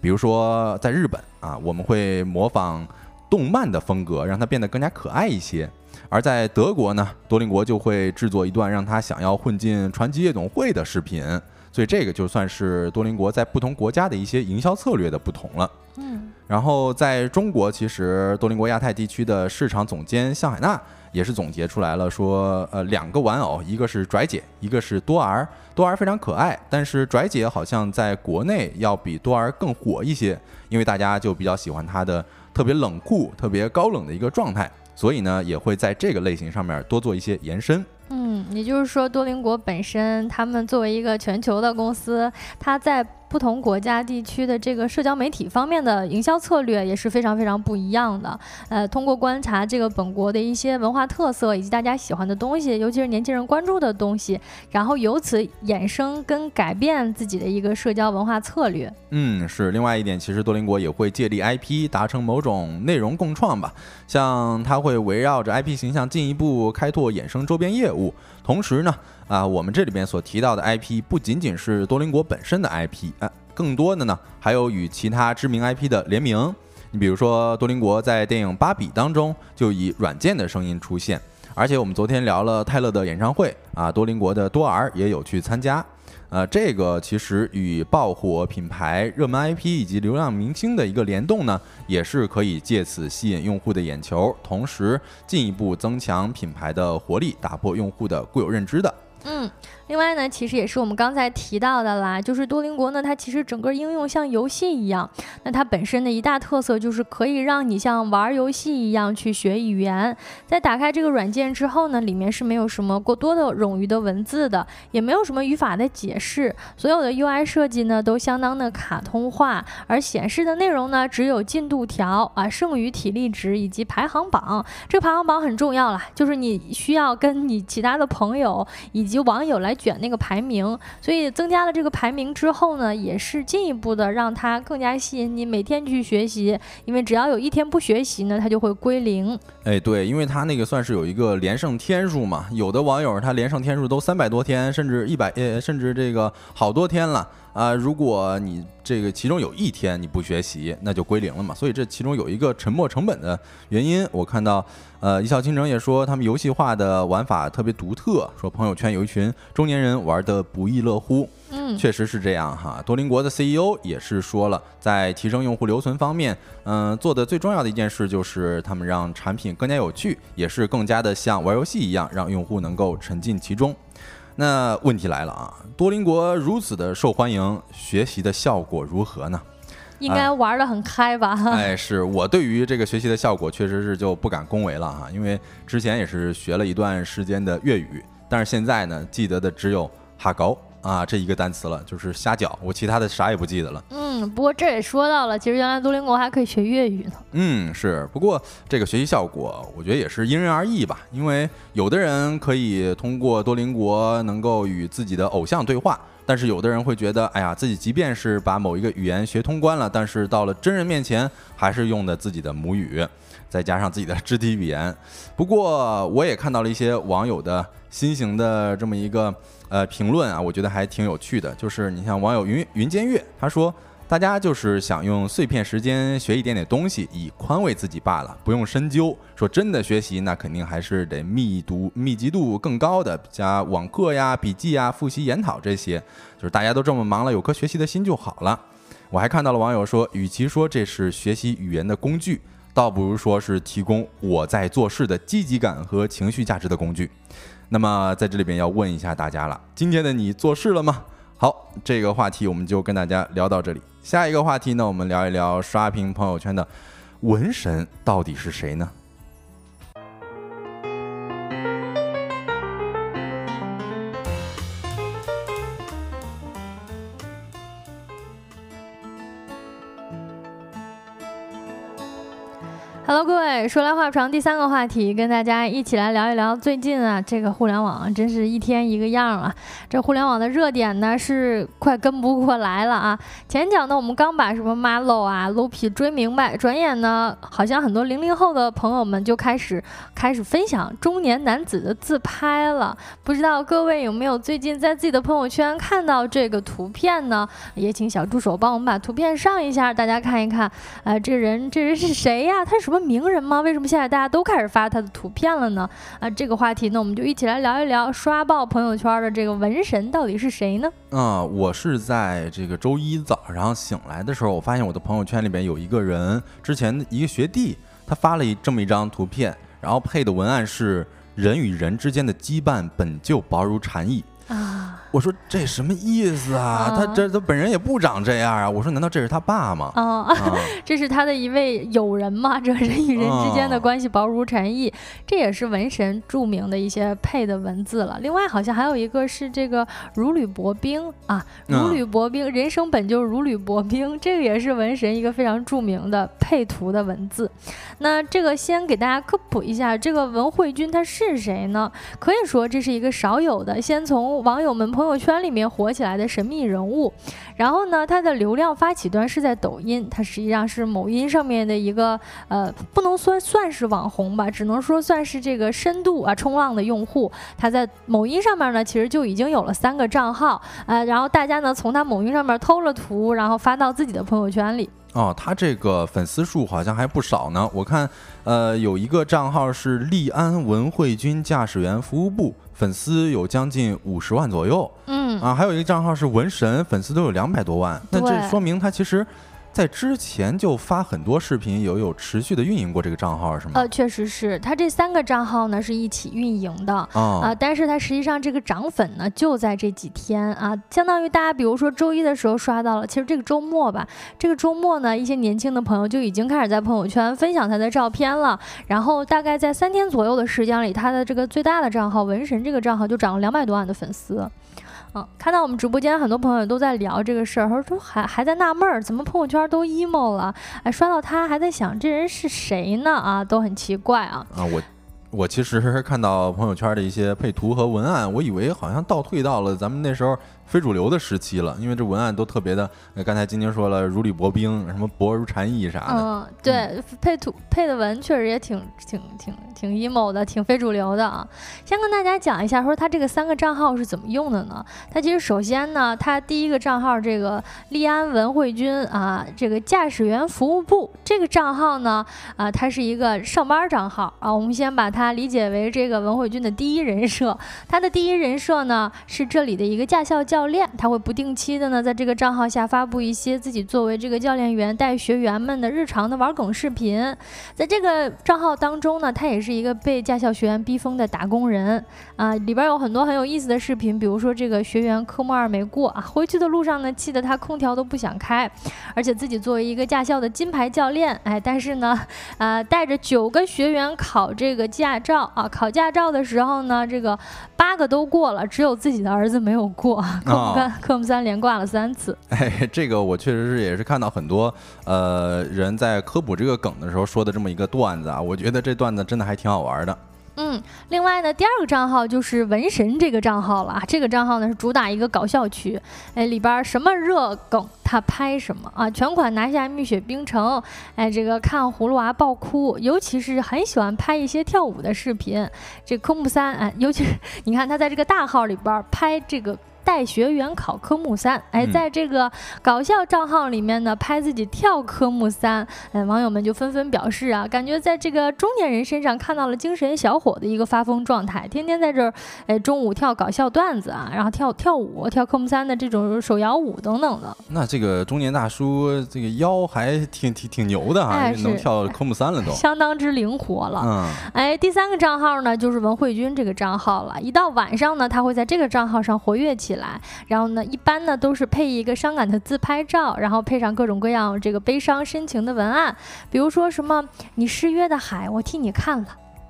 比如说，在日本啊，我们会模仿动漫的风格，让它变得更加可爱一些；而在德国呢，多邻国就会制作一段让他想要混进传奇夜总会的视频。所以这个就算是多邻国在不同国家的一些营销策略的不同了。嗯，然后在中国，其实多邻国亚太地区的市场总监向海娜也是总结出来了，说呃两个玩偶，一个是拽姐，一个是多儿。多儿非常可爱，但是拽姐好像在国内要比多儿更火一些，因为大家就比较喜欢她的特别冷酷、特别高冷的一个状态，所以呢也会在这个类型上面多做一些延伸。嗯，也就是说，多邻国本身，他们作为一个全球的公司，它在不同国家地区的这个社交媒体方面的营销策略也是非常非常不一样的。呃，通过观察这个本国的一些文化特色以及大家喜欢的东西，尤其是年轻人关注的东西，然后由此衍生跟改变自己的一个社交文化策略。嗯，是。另外一点，其实多邻国也会借力 IP，达成某种内容共创吧。像它会围绕着 IP 形象进一步开拓衍生周边业务。同时呢，啊，我们这里边所提到的 IP 不仅仅是多邻国本身的 IP，啊，更多的呢还有与其他知名 IP 的联名。你比如说，多邻国在电影《芭比》当中就以软件的声音出现，而且我们昨天聊了泰勒的演唱会，啊，多邻国的多尔也有去参加。呃，这个其实与爆火品牌、热门 IP 以及流量明星的一个联动呢，也是可以借此吸引用户的眼球，同时进一步增强品牌的活力，打破用户的固有认知的。嗯。另外呢，其实也是我们刚才提到的啦，就是多邻国呢，它其实整个应用像游戏一样，那它本身的一大特色就是可以让你像玩游戏一样去学语言。在打开这个软件之后呢，里面是没有什么过多的冗余的文字的，也没有什么语法的解释，所有的 UI 设计呢都相当的卡通化，而显示的内容呢只有进度条啊、剩余体力值以及排行榜。这个排行榜很重要啦，就是你需要跟你其他的朋友以及网友来。来卷那个排名，所以增加了这个排名之后呢，也是进一步的让它更加吸引你每天去学习，因为只要有一天不学习呢，它就会归零。哎，对，因为它那个算是有一个连胜天数嘛，有的网友他连胜天数都三百多天，甚至一百呃，甚至这个好多天了。啊，如果你这个其中有一天你不学习，那就归零了嘛。所以这其中有一个沉没成本的原因。我看到，呃，一笑倾城也说他们游戏化的玩法特别独特，说朋友圈有一群中年人玩的不亦乐乎。嗯，确实是这样哈。多邻国的 CEO 也是说了，在提升用户留存方面，嗯，做的最重要的一件事就是他们让产品更加有趣，也是更加的像玩游戏一样，让用户能够沉浸其中。那问题来了啊，多邻国如此的受欢迎，学习的效果如何呢？应该玩的很开吧？哎，是我对于这个学习的效果确实是就不敢恭维了哈，因为之前也是学了一段时间的粤语，但是现在呢，记得的只有哈高。啊，这一个单词了，就是虾饺，我其他的啥也不记得了。嗯，不过这也说到了，其实原来多邻国还可以学粤语呢。嗯，是，不过这个学习效果，我觉得也是因人而异吧。因为有的人可以通过多邻国能够与自己的偶像对话，但是有的人会觉得，哎呀，自己即便是把某一个语言学通关了，但是到了真人面前，还是用的自己的母语，再加上自己的肢体语言。不过我也看到了一些网友的新型的这么一个。呃，评论啊，我觉得还挺有趣的。就是你像网友云云间月，他说，大家就是想用碎片时间学一点点东西，以宽慰自己罢了，不用深究。说真的，学习那肯定还是得密度、密集度更高的，加网课呀、笔记呀、复习研讨这些。就是大家都这么忙了，有颗学习的心就好了。我还看到了网友说，与其说这是学习语言的工具，倒不如说是提供我在做事的积极感和情绪价值的工具。那么在这里边要问一下大家了，今天的你做事了吗？好，这个话题我们就跟大家聊到这里。下一个话题呢，我们聊一聊刷屏朋友圈的文神到底是谁呢？Hello，各位，说来话长，第三个话题，跟大家一起来聊一聊最近啊，这个互联网真是一天一个样啊。这互联网的热点呢是快跟不过来了啊。前讲呢，我们刚把什么 Malo 啊、Lopi 追明白，转眼呢，好像很多零零后的朋友们就开始开始分享中年男子的自拍了。不知道各位有没有最近在自己的朋友圈看到这个图片呢？也请小助手帮我们把图片上一下，大家看一看。呃，这人这人是谁呀？他是什么？名人吗？为什么现在大家都开始发他的图片了呢？啊，这个话题呢，我们就一起来聊一聊刷爆朋友圈的这个文神到底是谁呢？啊，我是在这个周一早上醒来的时候，我发现我的朋友圈里边有一个人，之前一个学弟，他发了一这么一张图片，然后配的文案是“人与人之间的羁绊本就薄如蝉翼”。啊，我说这什么意思啊？他这他本人也不长这样啊！我说难道这是他爸吗？啊，这是他的一位友人吗？这人与人之间的关系薄如蝉翼，这也是文神著名的一些配的文字了。另外好像还有一个是这个如履薄冰啊，如履薄冰，人生本就如履薄冰，这个也是文神一个非常著名的配图的文字。那这个先给大家科普一下，这个文慧君他是谁呢？可以说这是一个少有的，先从网友们朋友圈里面火起来的神秘人物，然后呢，他的流量发起端是在抖音，他实际上是某音上面的一个呃，不能算算是网红吧，只能说算是这个深度啊冲浪的用户。他在某音上面呢，其实就已经有了三个账号，呃，然后大家呢从他某音上面偷了图，然后发到自己的朋友圈里。哦，他这个粉丝数好像还不少呢。我看，呃，有一个账号是利安文慧君驾驶员服务部，粉丝有将近五十万左右。嗯，啊，还有一个账号是文神，粉丝都有两百多万。那这说明他其实。在之前就发很多视频，有有持续的运营过这个账号是吗？呃，确实是他这三个账号呢是一起运营的啊，但是他实际上这个涨粉呢就在这几天啊，相当于大家比如说周一的时候刷到了，其实这个周末吧，这个周末呢一些年轻的朋友就已经开始在朋友圈分享他的照片了，然后大概在三天左右的时间里，他的这个最大的账号文神这个账号就涨了两百多万的粉丝。嗯，看到我们直播间很多朋友都在聊这个事儿，说说还还在纳闷儿，怎么朋友圈都 emo 了？哎，刷到他还在想这人是谁呢？啊，都很奇怪啊。啊，我我其实看到朋友圈的一些配图和文案，我以为好像倒退到了咱们那时候。非主流的时期了，因为这文案都特别的。刚才晶晶说了，如履薄冰，什么薄如蝉翼啥的。嗯，对，配图配的文确实也挺挺挺挺 emo 的，挺非主流的啊。先跟大家讲一下，说他这个三个账号是怎么用的呢？他其实首先呢，他第一个账号这个利安文慧君啊，这个驾驶员服务部这个账号呢，啊，它是一个上班账号啊。我们先把它理解为这个文慧君的第一人设，他的第一人设呢是这里的一个驾校教。教练他会不定期的呢，在这个账号下发布一些自己作为这个教练员带学员们的日常的玩梗视频。在这个账号当中呢，他也是一个被驾校学员逼疯的打工人啊。里边有很多很有意思的视频，比如说这个学员科目二没过啊，回去的路上呢，气得他空调都不想开，而且自己作为一个驾校的金牌教练，哎，但是呢，呃，带着九个学员考这个驾照啊，考驾照的时候呢，这个八个都过了，只有自己的儿子没有过。科目三，科目三连挂了三次。哎，这个我确实是也是看到很多呃人在科普这个梗的时候说的这么一个段子啊，我觉得这段子真的还挺好玩的。嗯，另外呢，第二个账号就是文神这个账号了。这个账号呢是主打一个搞笑区，哎，里边什么热梗他拍什么啊，全款拿下蜜雪冰城，哎，这个看葫芦娃爆哭，尤其是很喜欢拍一些跳舞的视频。这科目三，哎，尤其是 你看他在这个大号里边拍这个。带学员考科目三，哎，在这个搞笑账号里面呢，拍自己跳科目三，哎，网友们就纷纷表示啊，感觉在这个中年人身上看到了精神小伙的一个发疯状态，天天在这儿，哎，中午跳搞笑段子啊，然后跳跳舞，跳科目三的这种手摇舞等等的。那这个中年大叔这个腰还挺挺挺牛的哈，能跳科目三了都，相当之灵活了。嗯，哎，第三个账号呢就是文慧君这个账号了，一到晚上呢，他会在这个账号上活跃起。起来，然后呢，一般呢都是配一个伤感的自拍照，然后配上各种各样这个悲伤深情的文案，比如说什么“你失约的海，我替你看了”。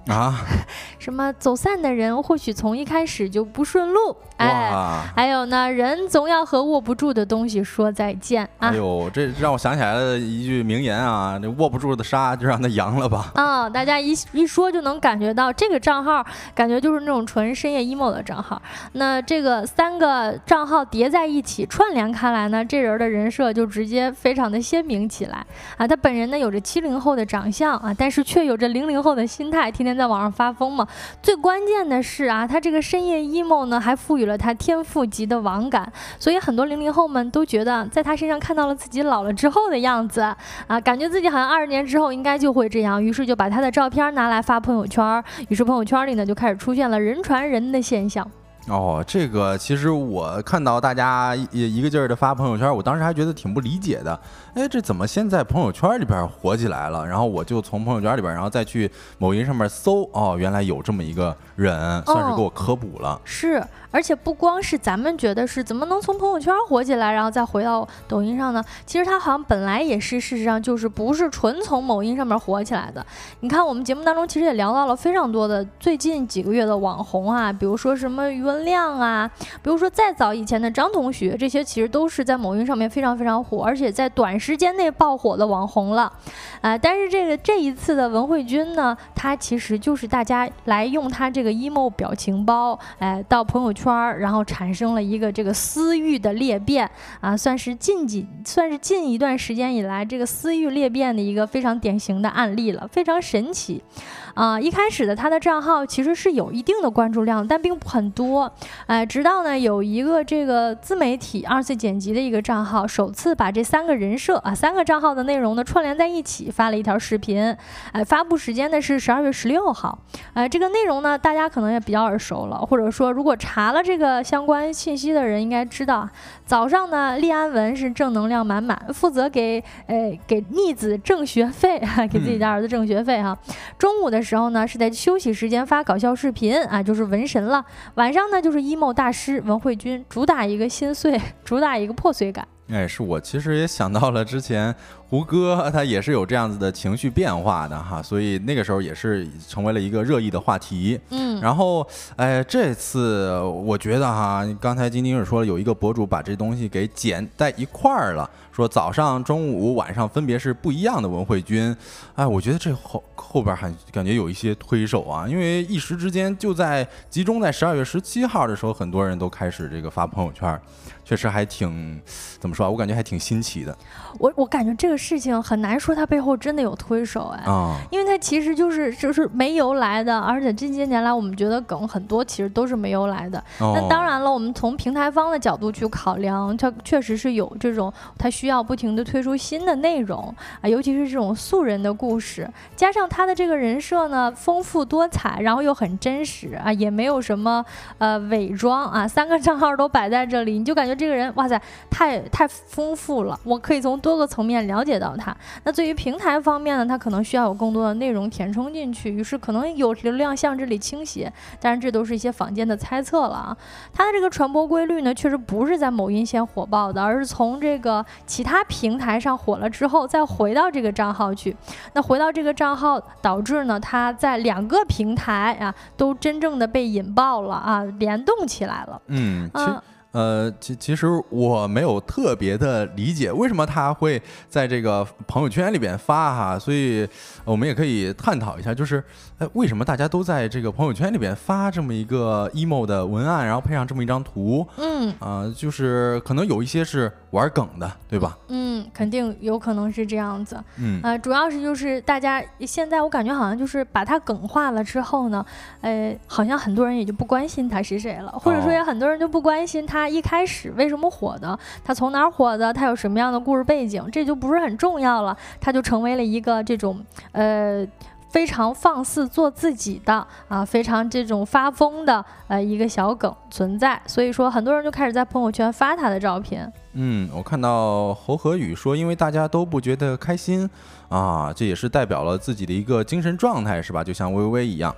啊，什么走散的人或许从一开始就不顺路，哎，还有呢，人总要和握不住的东西说再见啊！哎呦，这让我想起来了一句名言啊，这握不住的沙就让它扬了吧。啊，大家一一说就能感觉到这个账号，感觉就是那种纯深夜 emo 的账号。那这个三个账号叠在一起串联开来呢，这人的人设就直接非常的鲜明起来啊。他本人呢有着七零后的长相啊，但是却有着零零后的心态，天天。在网上发疯嘛。最关键的是啊，他这个深夜 emo 呢，还赋予了他天赋级的网感，所以很多零零后们都觉得在他身上看到了自己老了之后的样子啊，感觉自己好像二十年之后应该就会这样，于是就把他的照片拿来发朋友圈，于是朋友圈里呢就开始出现了人传人的现象。哦，这个其实我看到大家一一个劲儿的发朋友圈，我当时还觉得挺不理解的。哎，这怎么现在朋友圈里边火起来了？然后我就从朋友圈里边，然后再去某音上面搜，哦，原来有这么一个人，算是给我科普了。是。而且不光是咱们觉得是怎么能从朋友圈火起来，然后再回到抖音上呢？其实他好像本来也是，事实上就是不是纯从某音上面火起来的。你看我们节目当中其实也聊到了非常多的最近几个月的网红啊，比如说什么余文亮啊，比如说再早以前的张同学，这些其实都是在某音上面非常非常火，而且在短时间内爆火的网红了。啊，但是这个这一次的文慧君呢，他其实就是大家来用他这个 emo 表情包，哎，到朋友圈。然后产生了一个这个私域的裂变啊，算是近几，算是近一段时间以来这个私域裂变的一个非常典型的案例了，非常神奇。啊，一开始的他的账号其实是有一定的关注量，但并不很多。哎，直到呢有一个这个自媒体二次剪辑的一个账号，首次把这三个人设啊三个账号的内容呢串联在一起，发了一条视频。哎，发布时间呢是十二月十六号。哎，这个内容呢大家可能也比较耳熟了，或者说如果查了这个相关信息的人应该知道，早上呢立安文是正能量满满，负责给呃给逆子挣学费，给自己家儿子挣学费哈。中午的。时候呢，是在休息时间发搞笑视频啊，就是文神了。晚上呢，就是 emo 大师文慧君，主打一个心碎，主打一个破碎感。哎，是我其实也想到了之前胡歌，他也是有这样子的情绪变化的哈，所以那个时候也是成为了一个热议的话题。嗯，然后哎，这次我觉得哈，刚才金丁也说了，有一个博主把这东西给剪在一块儿了，说早上、中午、晚上分别是不一样的文慧君。哎，我觉得这后后边还感觉有一些推手啊，因为一时之间就在集中在十二月十七号的时候，很多人都开始这个发朋友圈。确实还挺，怎么说啊？我感觉还挺新奇的。我我感觉这个事情很难说，它背后真的有推手哎，因为它其实就是就是没由来的，而且这些年来我们觉得梗很多其实都是没由来的。那当然了，我们从平台方的角度去考量，它确实是有这种，它需要不停的推出新的内容啊，尤其是这种素人的故事，加上他的这个人设呢丰富多彩，然后又很真实啊，也没有什么呃伪装啊，三个账号都摆在这里，你就感觉。这个人哇塞，太太丰富了，我可以从多个层面了解到它。那对于平台方面呢，它可能需要有更多的内容填充进去，于是可能有流量向这里倾斜。当然，这都是一些坊间的猜测了啊。它的这个传播规律呢，确实不是在某音先火爆的，而是从这个其他平台上火了之后，再回到这个账号去。那回到这个账号，导致呢，它在两个平台啊，都真正的被引爆了啊，联动起来了。嗯，其实。呃，其其实我没有特别的理解为什么他会在这个朋友圈里边发哈，所以我们也可以探讨一下，就是呃为什么大家都在这个朋友圈里边发这么一个 emo 的文案，然后配上这么一张图，嗯，啊，就是可能有一些是玩梗的，对吧？嗯，肯定有可能是这样子，嗯，呃，主要是就是大家现在我感觉好像就是把它梗化了之后呢，呃，好像很多人也就不关心他是谁了，或者说也很多人就不关心他。他一开始为什么火的？他从哪儿火的？他有什么样的故事背景？这就不是很重要了。他就成为了一个这种呃非常放肆做自己的啊，非常这种发疯的呃一个小梗存在。所以说，很多人就开始在朋友圈发他的照片。嗯，我看到侯和宇说，因为大家都不觉得开心啊，这也是代表了自己的一个精神状态，是吧？就像微微一样。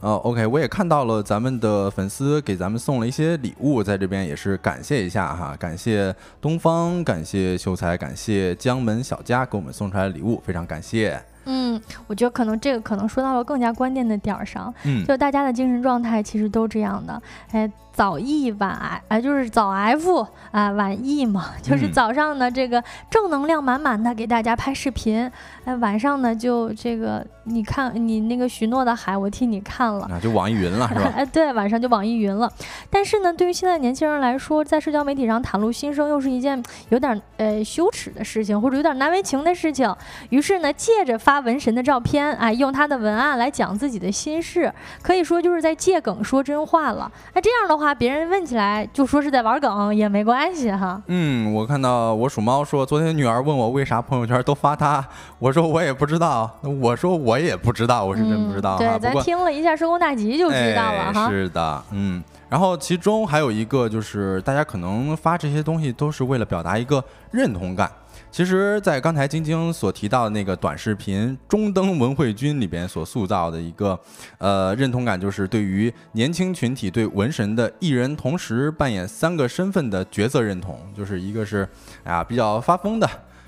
呃，OK，我也看到了咱们的粉丝给咱们送了一些礼物，在这边也是感谢一下哈，感谢东方，感谢秀才，感谢江门小佳给我们送出来的礼物，非常感谢。嗯，我觉得可能这个可能说到了更加关键的点儿上，嗯，就大家的精神状态其实都这样的，哎，早 E 晚 I，啊，就是早 F 啊晚 E 嘛，就是早上呢这个正能量满满的给大家拍视频，哎晚上呢就这个你看你那个许诺的海我替你看了，啊就网易云了是吧？哎 对，晚上就网易云了。但是呢，对于现在年轻人来说，在社交媒体上袒露心声又是一件有点呃羞耻的事情，或者有点难为情的事情。于是呢，借着发文神的照片，哎，用他的文案来讲自己的心事，可以说就是在借梗说真话了。那这样的话，别人问起来就说是在玩梗也没关系哈。嗯，我看到我属猫说，昨天女儿问我为啥朋友圈都发他，我说我也不知道，我说我也不知道，我是真不知道。对，咱听了一下《收工大吉》就知道了哈。是的，嗯。然后其中还有一个就是大家可能发这些东西都是为了表达一个认同感。其实，在刚才晶晶所提到的那个短视频《中登文慧君》里边所塑造的一个，呃，认同感，就是对于年轻群体对文神的艺人同时扮演三个身份的角色认同，就是一个是啊比较发疯的，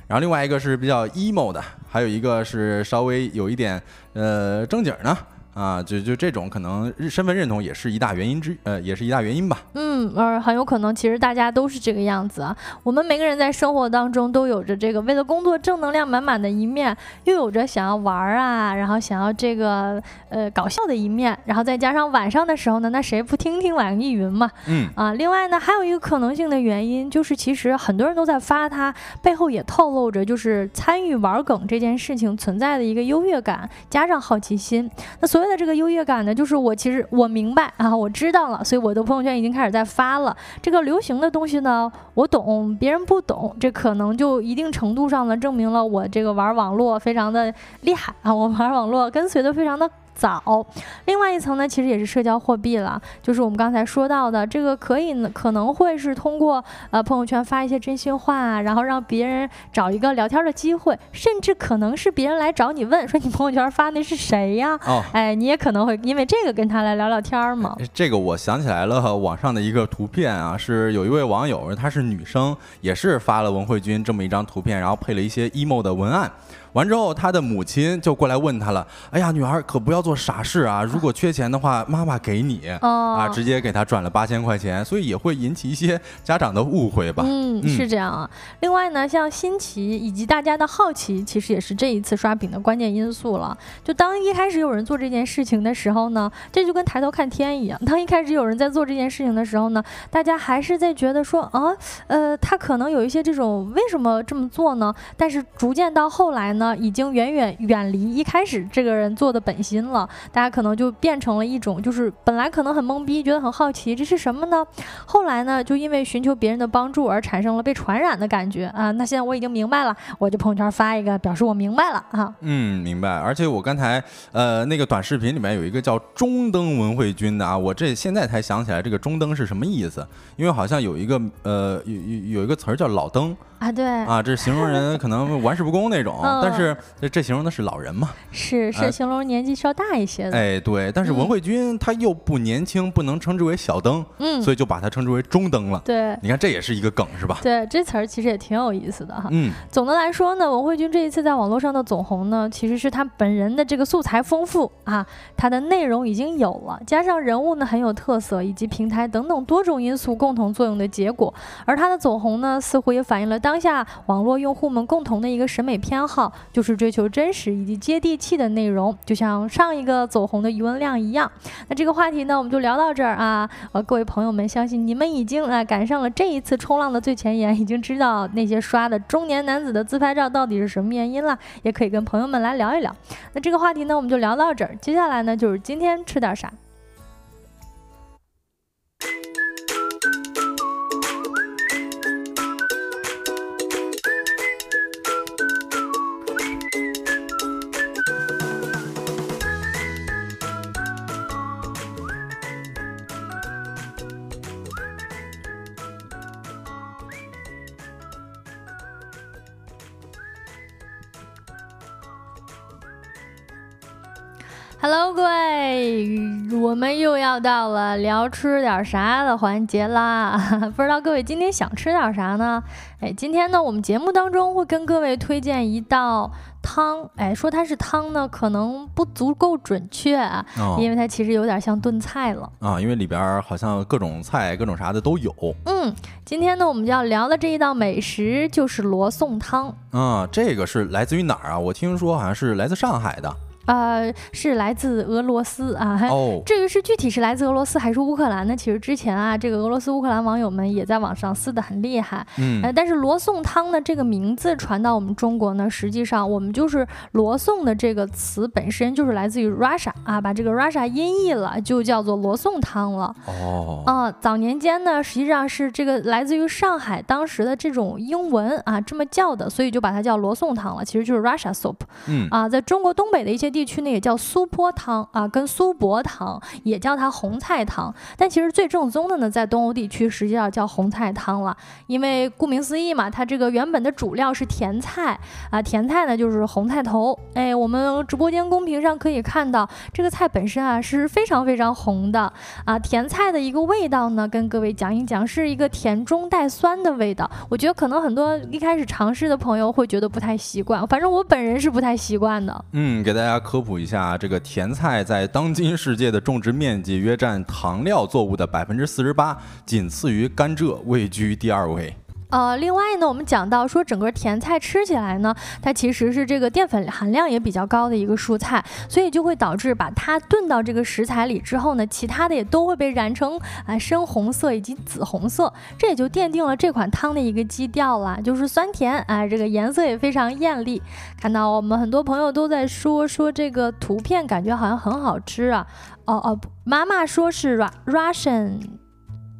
然后另外一个是比较 emo 的，还有一个是稍微有一点呃正经呢。啊，就就这种可能身份认同也是一大原因之，呃，也是一大原因吧。嗯，而很有可能其实大家都是这个样子啊。我们每个人在生活当中都有着这个为了工作正能量满满的一面，又有着想要玩啊，然后想要这个呃搞笑的一面，然后再加上晚上的时候呢，那谁不听听网易云嘛？嗯啊，另外呢，还有一个可能性的原因就是，其实很多人都在发它背后也透露着就是参与玩梗这件事情存在的一个优越感，加上好奇心。那所谓的这个优越感呢，就是我其实我明白啊，我知道了，所以我的朋友圈已经开始在发了。这个流行的东西呢，我懂，别人不懂，这可能就一定程度上呢，证明了我这个玩网络非常的厉害啊，我玩网络跟随的非常的。早，另外一层呢，其实也是社交货币了，就是我们刚才说到的，这个可以呢，可能会是通过呃朋友圈发一些真心话，然后让别人找一个聊天的机会，甚至可能是别人来找你问说你朋友圈发那是谁呀？哦，哎，你也可能会因为这个跟他来聊聊天嘛。这个我想起来了，网上的一个图片啊，是有一位网友，她是女生，也是发了文慧君这么一张图片，然后配了一些 emo 的文案。完之后，他的母亲就过来问他了：“哎呀，女儿可不要做傻事啊！如果缺钱的话，妈妈给你啊，直接给他转了八千块钱，所以也会引起一些家长的误会吧？嗯，是这样啊。另外呢，像新奇以及大家的好奇，其实也是这一次刷屏的关键因素了。就当一开始有人做这件事情的时候呢，这就跟抬头看天一样。当一开始有人在做这件事情的时候呢，大家还是在觉得说啊，呃，他可能有一些这种为什么这么做呢？但是逐渐到后来呢。呢，已经远远远离一开始这个人做的本心了，大家可能就变成了一种，就是本来可能很懵逼，觉得很好奇，这是什么呢？后来呢，就因为寻求别人的帮助而产生了被传染的感觉啊。那现在我已经明白了，我就朋友圈发一个，表示我明白了啊。嗯，明白。而且我刚才呃那个短视频里面有一个叫中登文慧君的啊，我这现在才想起来这个中登是什么意思，因为好像有一个呃有有有一个词儿叫老登。啊，对啊，这形容人可能玩世不恭那种，但是这这形容的是老人嘛？是是形容年纪稍大一些的。哎，对，但是文慧君她又不年轻，不能称之为小灯，嗯，所以就把她称之为中灯了。对，你看这也是一个梗是吧？对，这词儿其实也挺有意思的哈。嗯，总的来说呢，文慧君这一次在网络上的走红呢，其实是她本人的这个素材丰富啊，她的内容已经有了，加上人物呢很有特色，以及平台等等多种因素共同作用的结果，而她的走红呢，似乎也反映了当当下网络。用户们共同的一个审美偏好就是追求真实以及接地气的内容，就像上一个走红的余文亮一样。那这个话题呢，我们就聊到这儿啊。呃，各位朋友们，相信你们已经啊赶上了这一次冲浪的最前沿，已经知道那些刷的中年男子的自拍照到底是什么原因了，也可以跟朋友们来聊一聊。那这个话题呢，我们就聊到这儿。接下来呢，就是今天吃点啥。我们又要到了聊吃点啥的环节啦。不知道各位今天想吃点啥呢？哎，今天呢，我们节目当中会跟各位推荐一道汤。哎，说它是汤呢，可能不足够准确啊，因为它其实有点像炖菜了啊。因为里边好像各种菜、各种啥的都有。嗯，今天呢，我们要聊的这一道美食就是罗宋汤。啊，这个是来自于哪儿啊？我听说好像是来自上海的。呃，是来自俄罗斯啊。哦。至 于是具体是来自俄罗斯还是乌克兰呢？其实之前啊，这个俄罗斯、乌克兰网友们也在网上撕的很厉害。嗯。呃，但是罗宋汤呢，这个名字传到我们中国呢，实际上我们就是罗宋的这个词本身就是来自于 Russia 啊，把这个 Russia 音译了，就叫做罗宋汤了。哦。啊，早年间呢，实际上是这个来自于上海当时的这种英文啊，这么叫的，所以就把它叫罗宋汤了。其实就是 Russia soup。嗯。啊，在中国东北的一些。地地区呢也叫苏坡汤啊，跟苏泊汤也叫它红菜汤，但其实最正宗的呢，在东欧地区实际上叫红菜汤了，因为顾名思义嘛，它这个原本的主料是甜菜啊，甜菜呢就是红菜头，哎，我们直播间公屏上可以看到这个菜本身啊是非常非常红的。啊，甜菜的一个味道呢，跟各位讲一讲，是一个甜中带酸的味道，我觉得可能很多一开始尝试的朋友会觉得不太习惯，反正我本人是不太习惯的，嗯，给大家。科普一下，这个甜菜在当今世界的种植面积约占糖料作物的百分之四十八，仅次于甘蔗，位居第二位。呃，另外呢，我们讲到说整个甜菜吃起来呢，它其实是这个淀粉含量也比较高的一个蔬菜，所以就会导致把它炖到这个食材里之后呢，其他的也都会被染成啊深红色以及紫红色，这也就奠定了这款汤的一个基调了，就是酸甜啊，这个颜色也非常艳丽。看到我们很多朋友都在说说这个图片，感觉好像很好吃啊。哦哦，妈妈说是 Russian。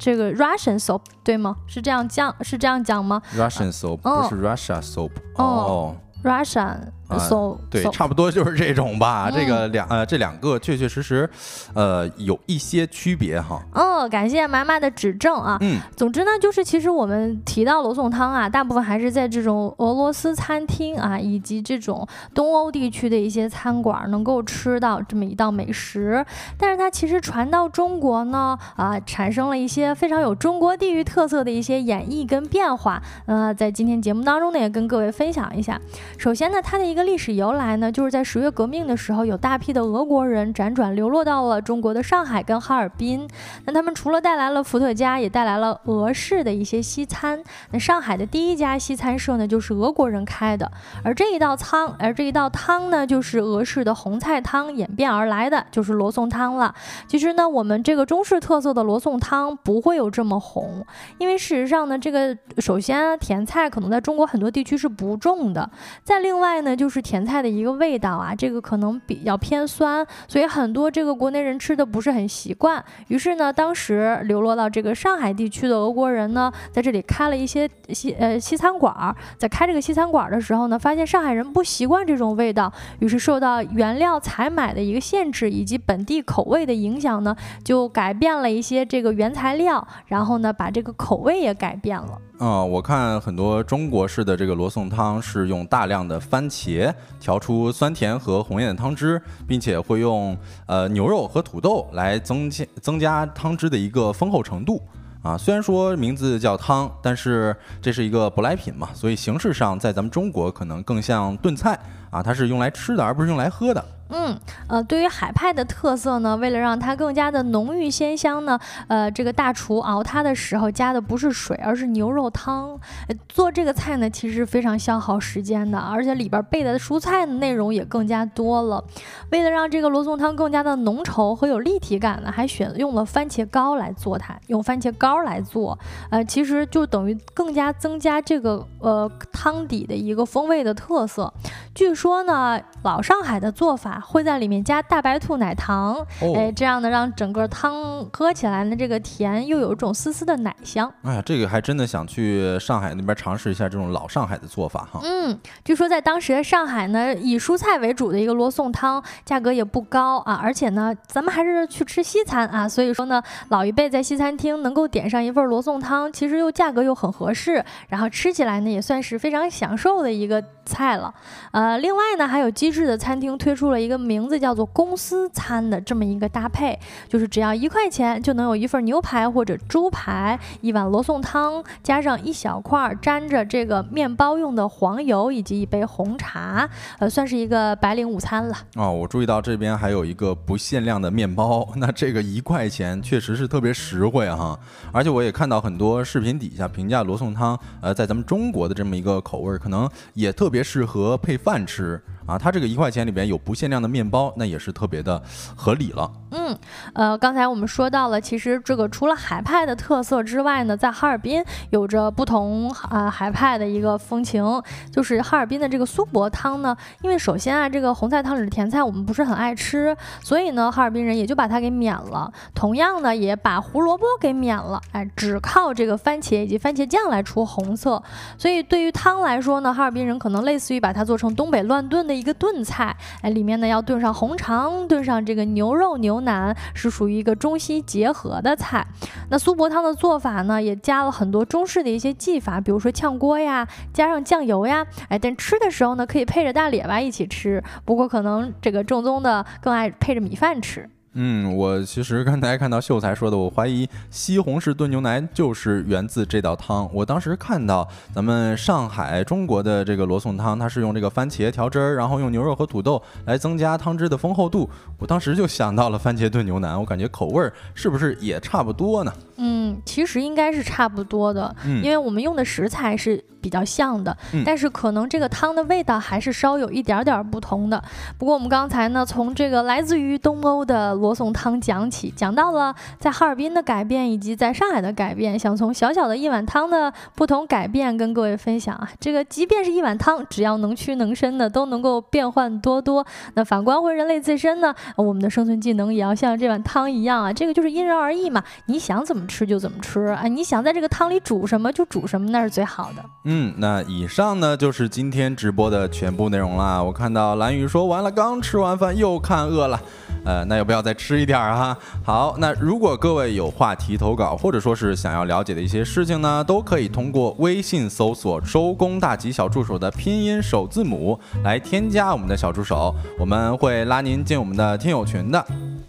这个 Russian soap 对吗？是这样讲，是这样讲吗？Russian soap 不是 Russia soap 哦，Russian。搜对，差不多就是这种吧。这个两呃，这两个确确实实，呃，有一些区别哈。哦，感谢妈妈的指正啊。嗯，总之呢，就是其实我们提到罗宋汤啊，大部分还是在这种俄罗斯餐厅啊，以及这种东欧地区的一些餐馆能够吃到这么一道美食。但是它其实传到中国呢，啊，产生了一些非常有中国地域特色的一些演绎跟变化。呃，在今天节目当中呢，也跟各位分享一下。首先呢，它的一个历史由来呢，就是在十月革命的时候，有大批的俄国人辗转流落到了中国的上海跟哈尔滨。那他们除了带来了伏特加，也带来了俄式的一些西餐。那上海的第一家西餐社呢，就是俄国人开的。而这一道汤，而这一道汤呢，就是俄式的红菜汤演变而来的，就是罗宋汤了。其实呢，我们这个中式特色的罗宋汤不会有这么红，因为事实上呢，这个首先甜菜可能在中国很多地区是不种的。再另外呢，就。是甜菜的一个味道啊，这个可能比较偏酸，所以很多这个国内人吃的不是很习惯。于是呢，当时流落到这个上海地区的俄国人呢，在这里开了一些西呃西餐馆儿。在开这个西餐馆的时候呢，发现上海人不习惯这种味道，于是受到原料采买的一个限制以及本地口味的影响呢，就改变了一些这个原材料，然后呢，把这个口味也改变了。嗯，我看很多中国式的这个罗宋汤是用大量的番茄调出酸甜和红艳的汤汁，并且会用呃牛肉和土豆来增加增加汤汁的一个丰厚程度。啊，虽然说名字叫汤，但是这是一个舶来品嘛，所以形式上在咱们中国可能更像炖菜啊，它是用来吃的，而不是用来喝的。嗯，呃，对于海派的特色呢，为了让它更加的浓郁鲜香呢，呃，这个大厨熬它的时候加的不是水，而是牛肉汤。做这个菜呢，其实非常消耗时间的，而且里边备的蔬菜的内容也更加多了。为了让这个罗宋汤更加的浓稠和有立体感呢，还选用了番茄膏来做它，用番茄膏来做，呃，其实就等于更加增加这个呃汤底的一个风味的特色。据说呢，老上海的做法。会在里面加大白兔奶糖，哎，这样呢，让整个汤喝起来呢，这个甜又有一种丝丝的奶香。哎呀，这个还真的想去上海那边尝试一下这种老上海的做法哈。嗯，据说在当时的上海呢，以蔬菜为主的一个罗宋汤，价格也不高啊，而且呢，咱们还是去吃西餐啊，所以说呢，老一辈在西餐厅能够点上一份罗宋汤，其实又价格又很合适，然后吃起来呢，也算是非常享受的一个菜了。呃，另另外呢，还有机智的餐厅推出了。一个名字叫做公司餐的这么一个搭配，就是只要一块钱就能有一份牛排或者猪排，一碗罗宋汤，加上一小块沾着这个面包用的黄油，以及一杯红茶，呃，算是一个白领午餐了。哦，我注意到这边还有一个不限量的面包，那这个一块钱确实是特别实惠哈。而且我也看到很多视频底下评价罗宋汤，呃，在咱们中国的这么一个口味，可能也特别适合配饭吃。是啊，它这个一块钱里边有不限量的面包，那也是特别的合理了。嗯，呃，刚才我们说到了，其实这个除了海派的特色之外呢，在哈尔滨有着不同啊海派的一个风情，就是哈尔滨的这个苏泊汤呢，因为首先啊，这个红菜汤里的甜菜我们不是很爱吃，所以呢，哈尔滨人也就把它给免了。同样呢，也把胡萝卜给免了，哎，只靠这个番茄以及番茄酱来出红色。所以对于汤来说呢，哈尔滨人可能类似于把它做成东北乱炖的。一个炖菜，哎，里面呢要炖上红肠，炖上这个牛肉牛腩，是属于一个中西结合的菜。那苏泊汤的做法呢，也加了很多中式的一些技法，比如说炝锅呀，加上酱油呀，哎，但吃的时候呢，可以配着大列巴一起吃。不过可能这个正宗的更爱配着米饭吃。嗯，我其实刚才看到秀才说的，我怀疑西红柿炖牛腩就是源自这道汤。我当时看到咱们上海中国的这个罗宋汤，它是用这个番茄调汁儿，然后用牛肉和土豆来增加汤汁的丰厚度。我当时就想到了番茄炖牛腩，我感觉口味儿是不是也差不多呢？嗯，其实应该是差不多的，因为我们用的食材是比较像的，但是可能这个汤的味道还是稍有一点点不同的。不过我们刚才呢，从这个来自于东欧的罗宋汤讲起，讲到了在哈尔滨的改变以及在上海的改变，想从小小的一碗汤的不同改变跟各位分享啊。这个即便是一碗汤，只要能屈能伸的，都能够变换多多。那反观回人类自身呢，我们的生存技能也要像这碗汤一样啊，这个就是因人而异嘛。你想怎么？吃就怎么吃啊！你想在这个汤里煮什么就煮什么，那是最好的。嗯，那以上呢就是今天直播的全部内容啦。我看到蓝雨说完了，刚吃完饭又看饿了，呃，那要不要再吃一点哈？好，那如果各位有话题投稿，或者说是想要了解的一些事情呢，都可以通过微信搜索“周公大吉小助手”的拼音首字母来添加我们的小助手，我们会拉您进我们的听友群的。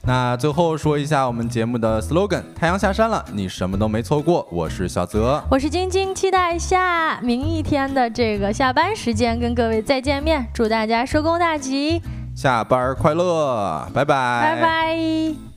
那最后说一下我们节目的 slogan：太阳下山了，你什么都没错过。我是小泽，我是晶晶，期待下明一天的这个下班时间跟各位再见面。祝大家收工大吉，下班快乐，拜拜，拜拜。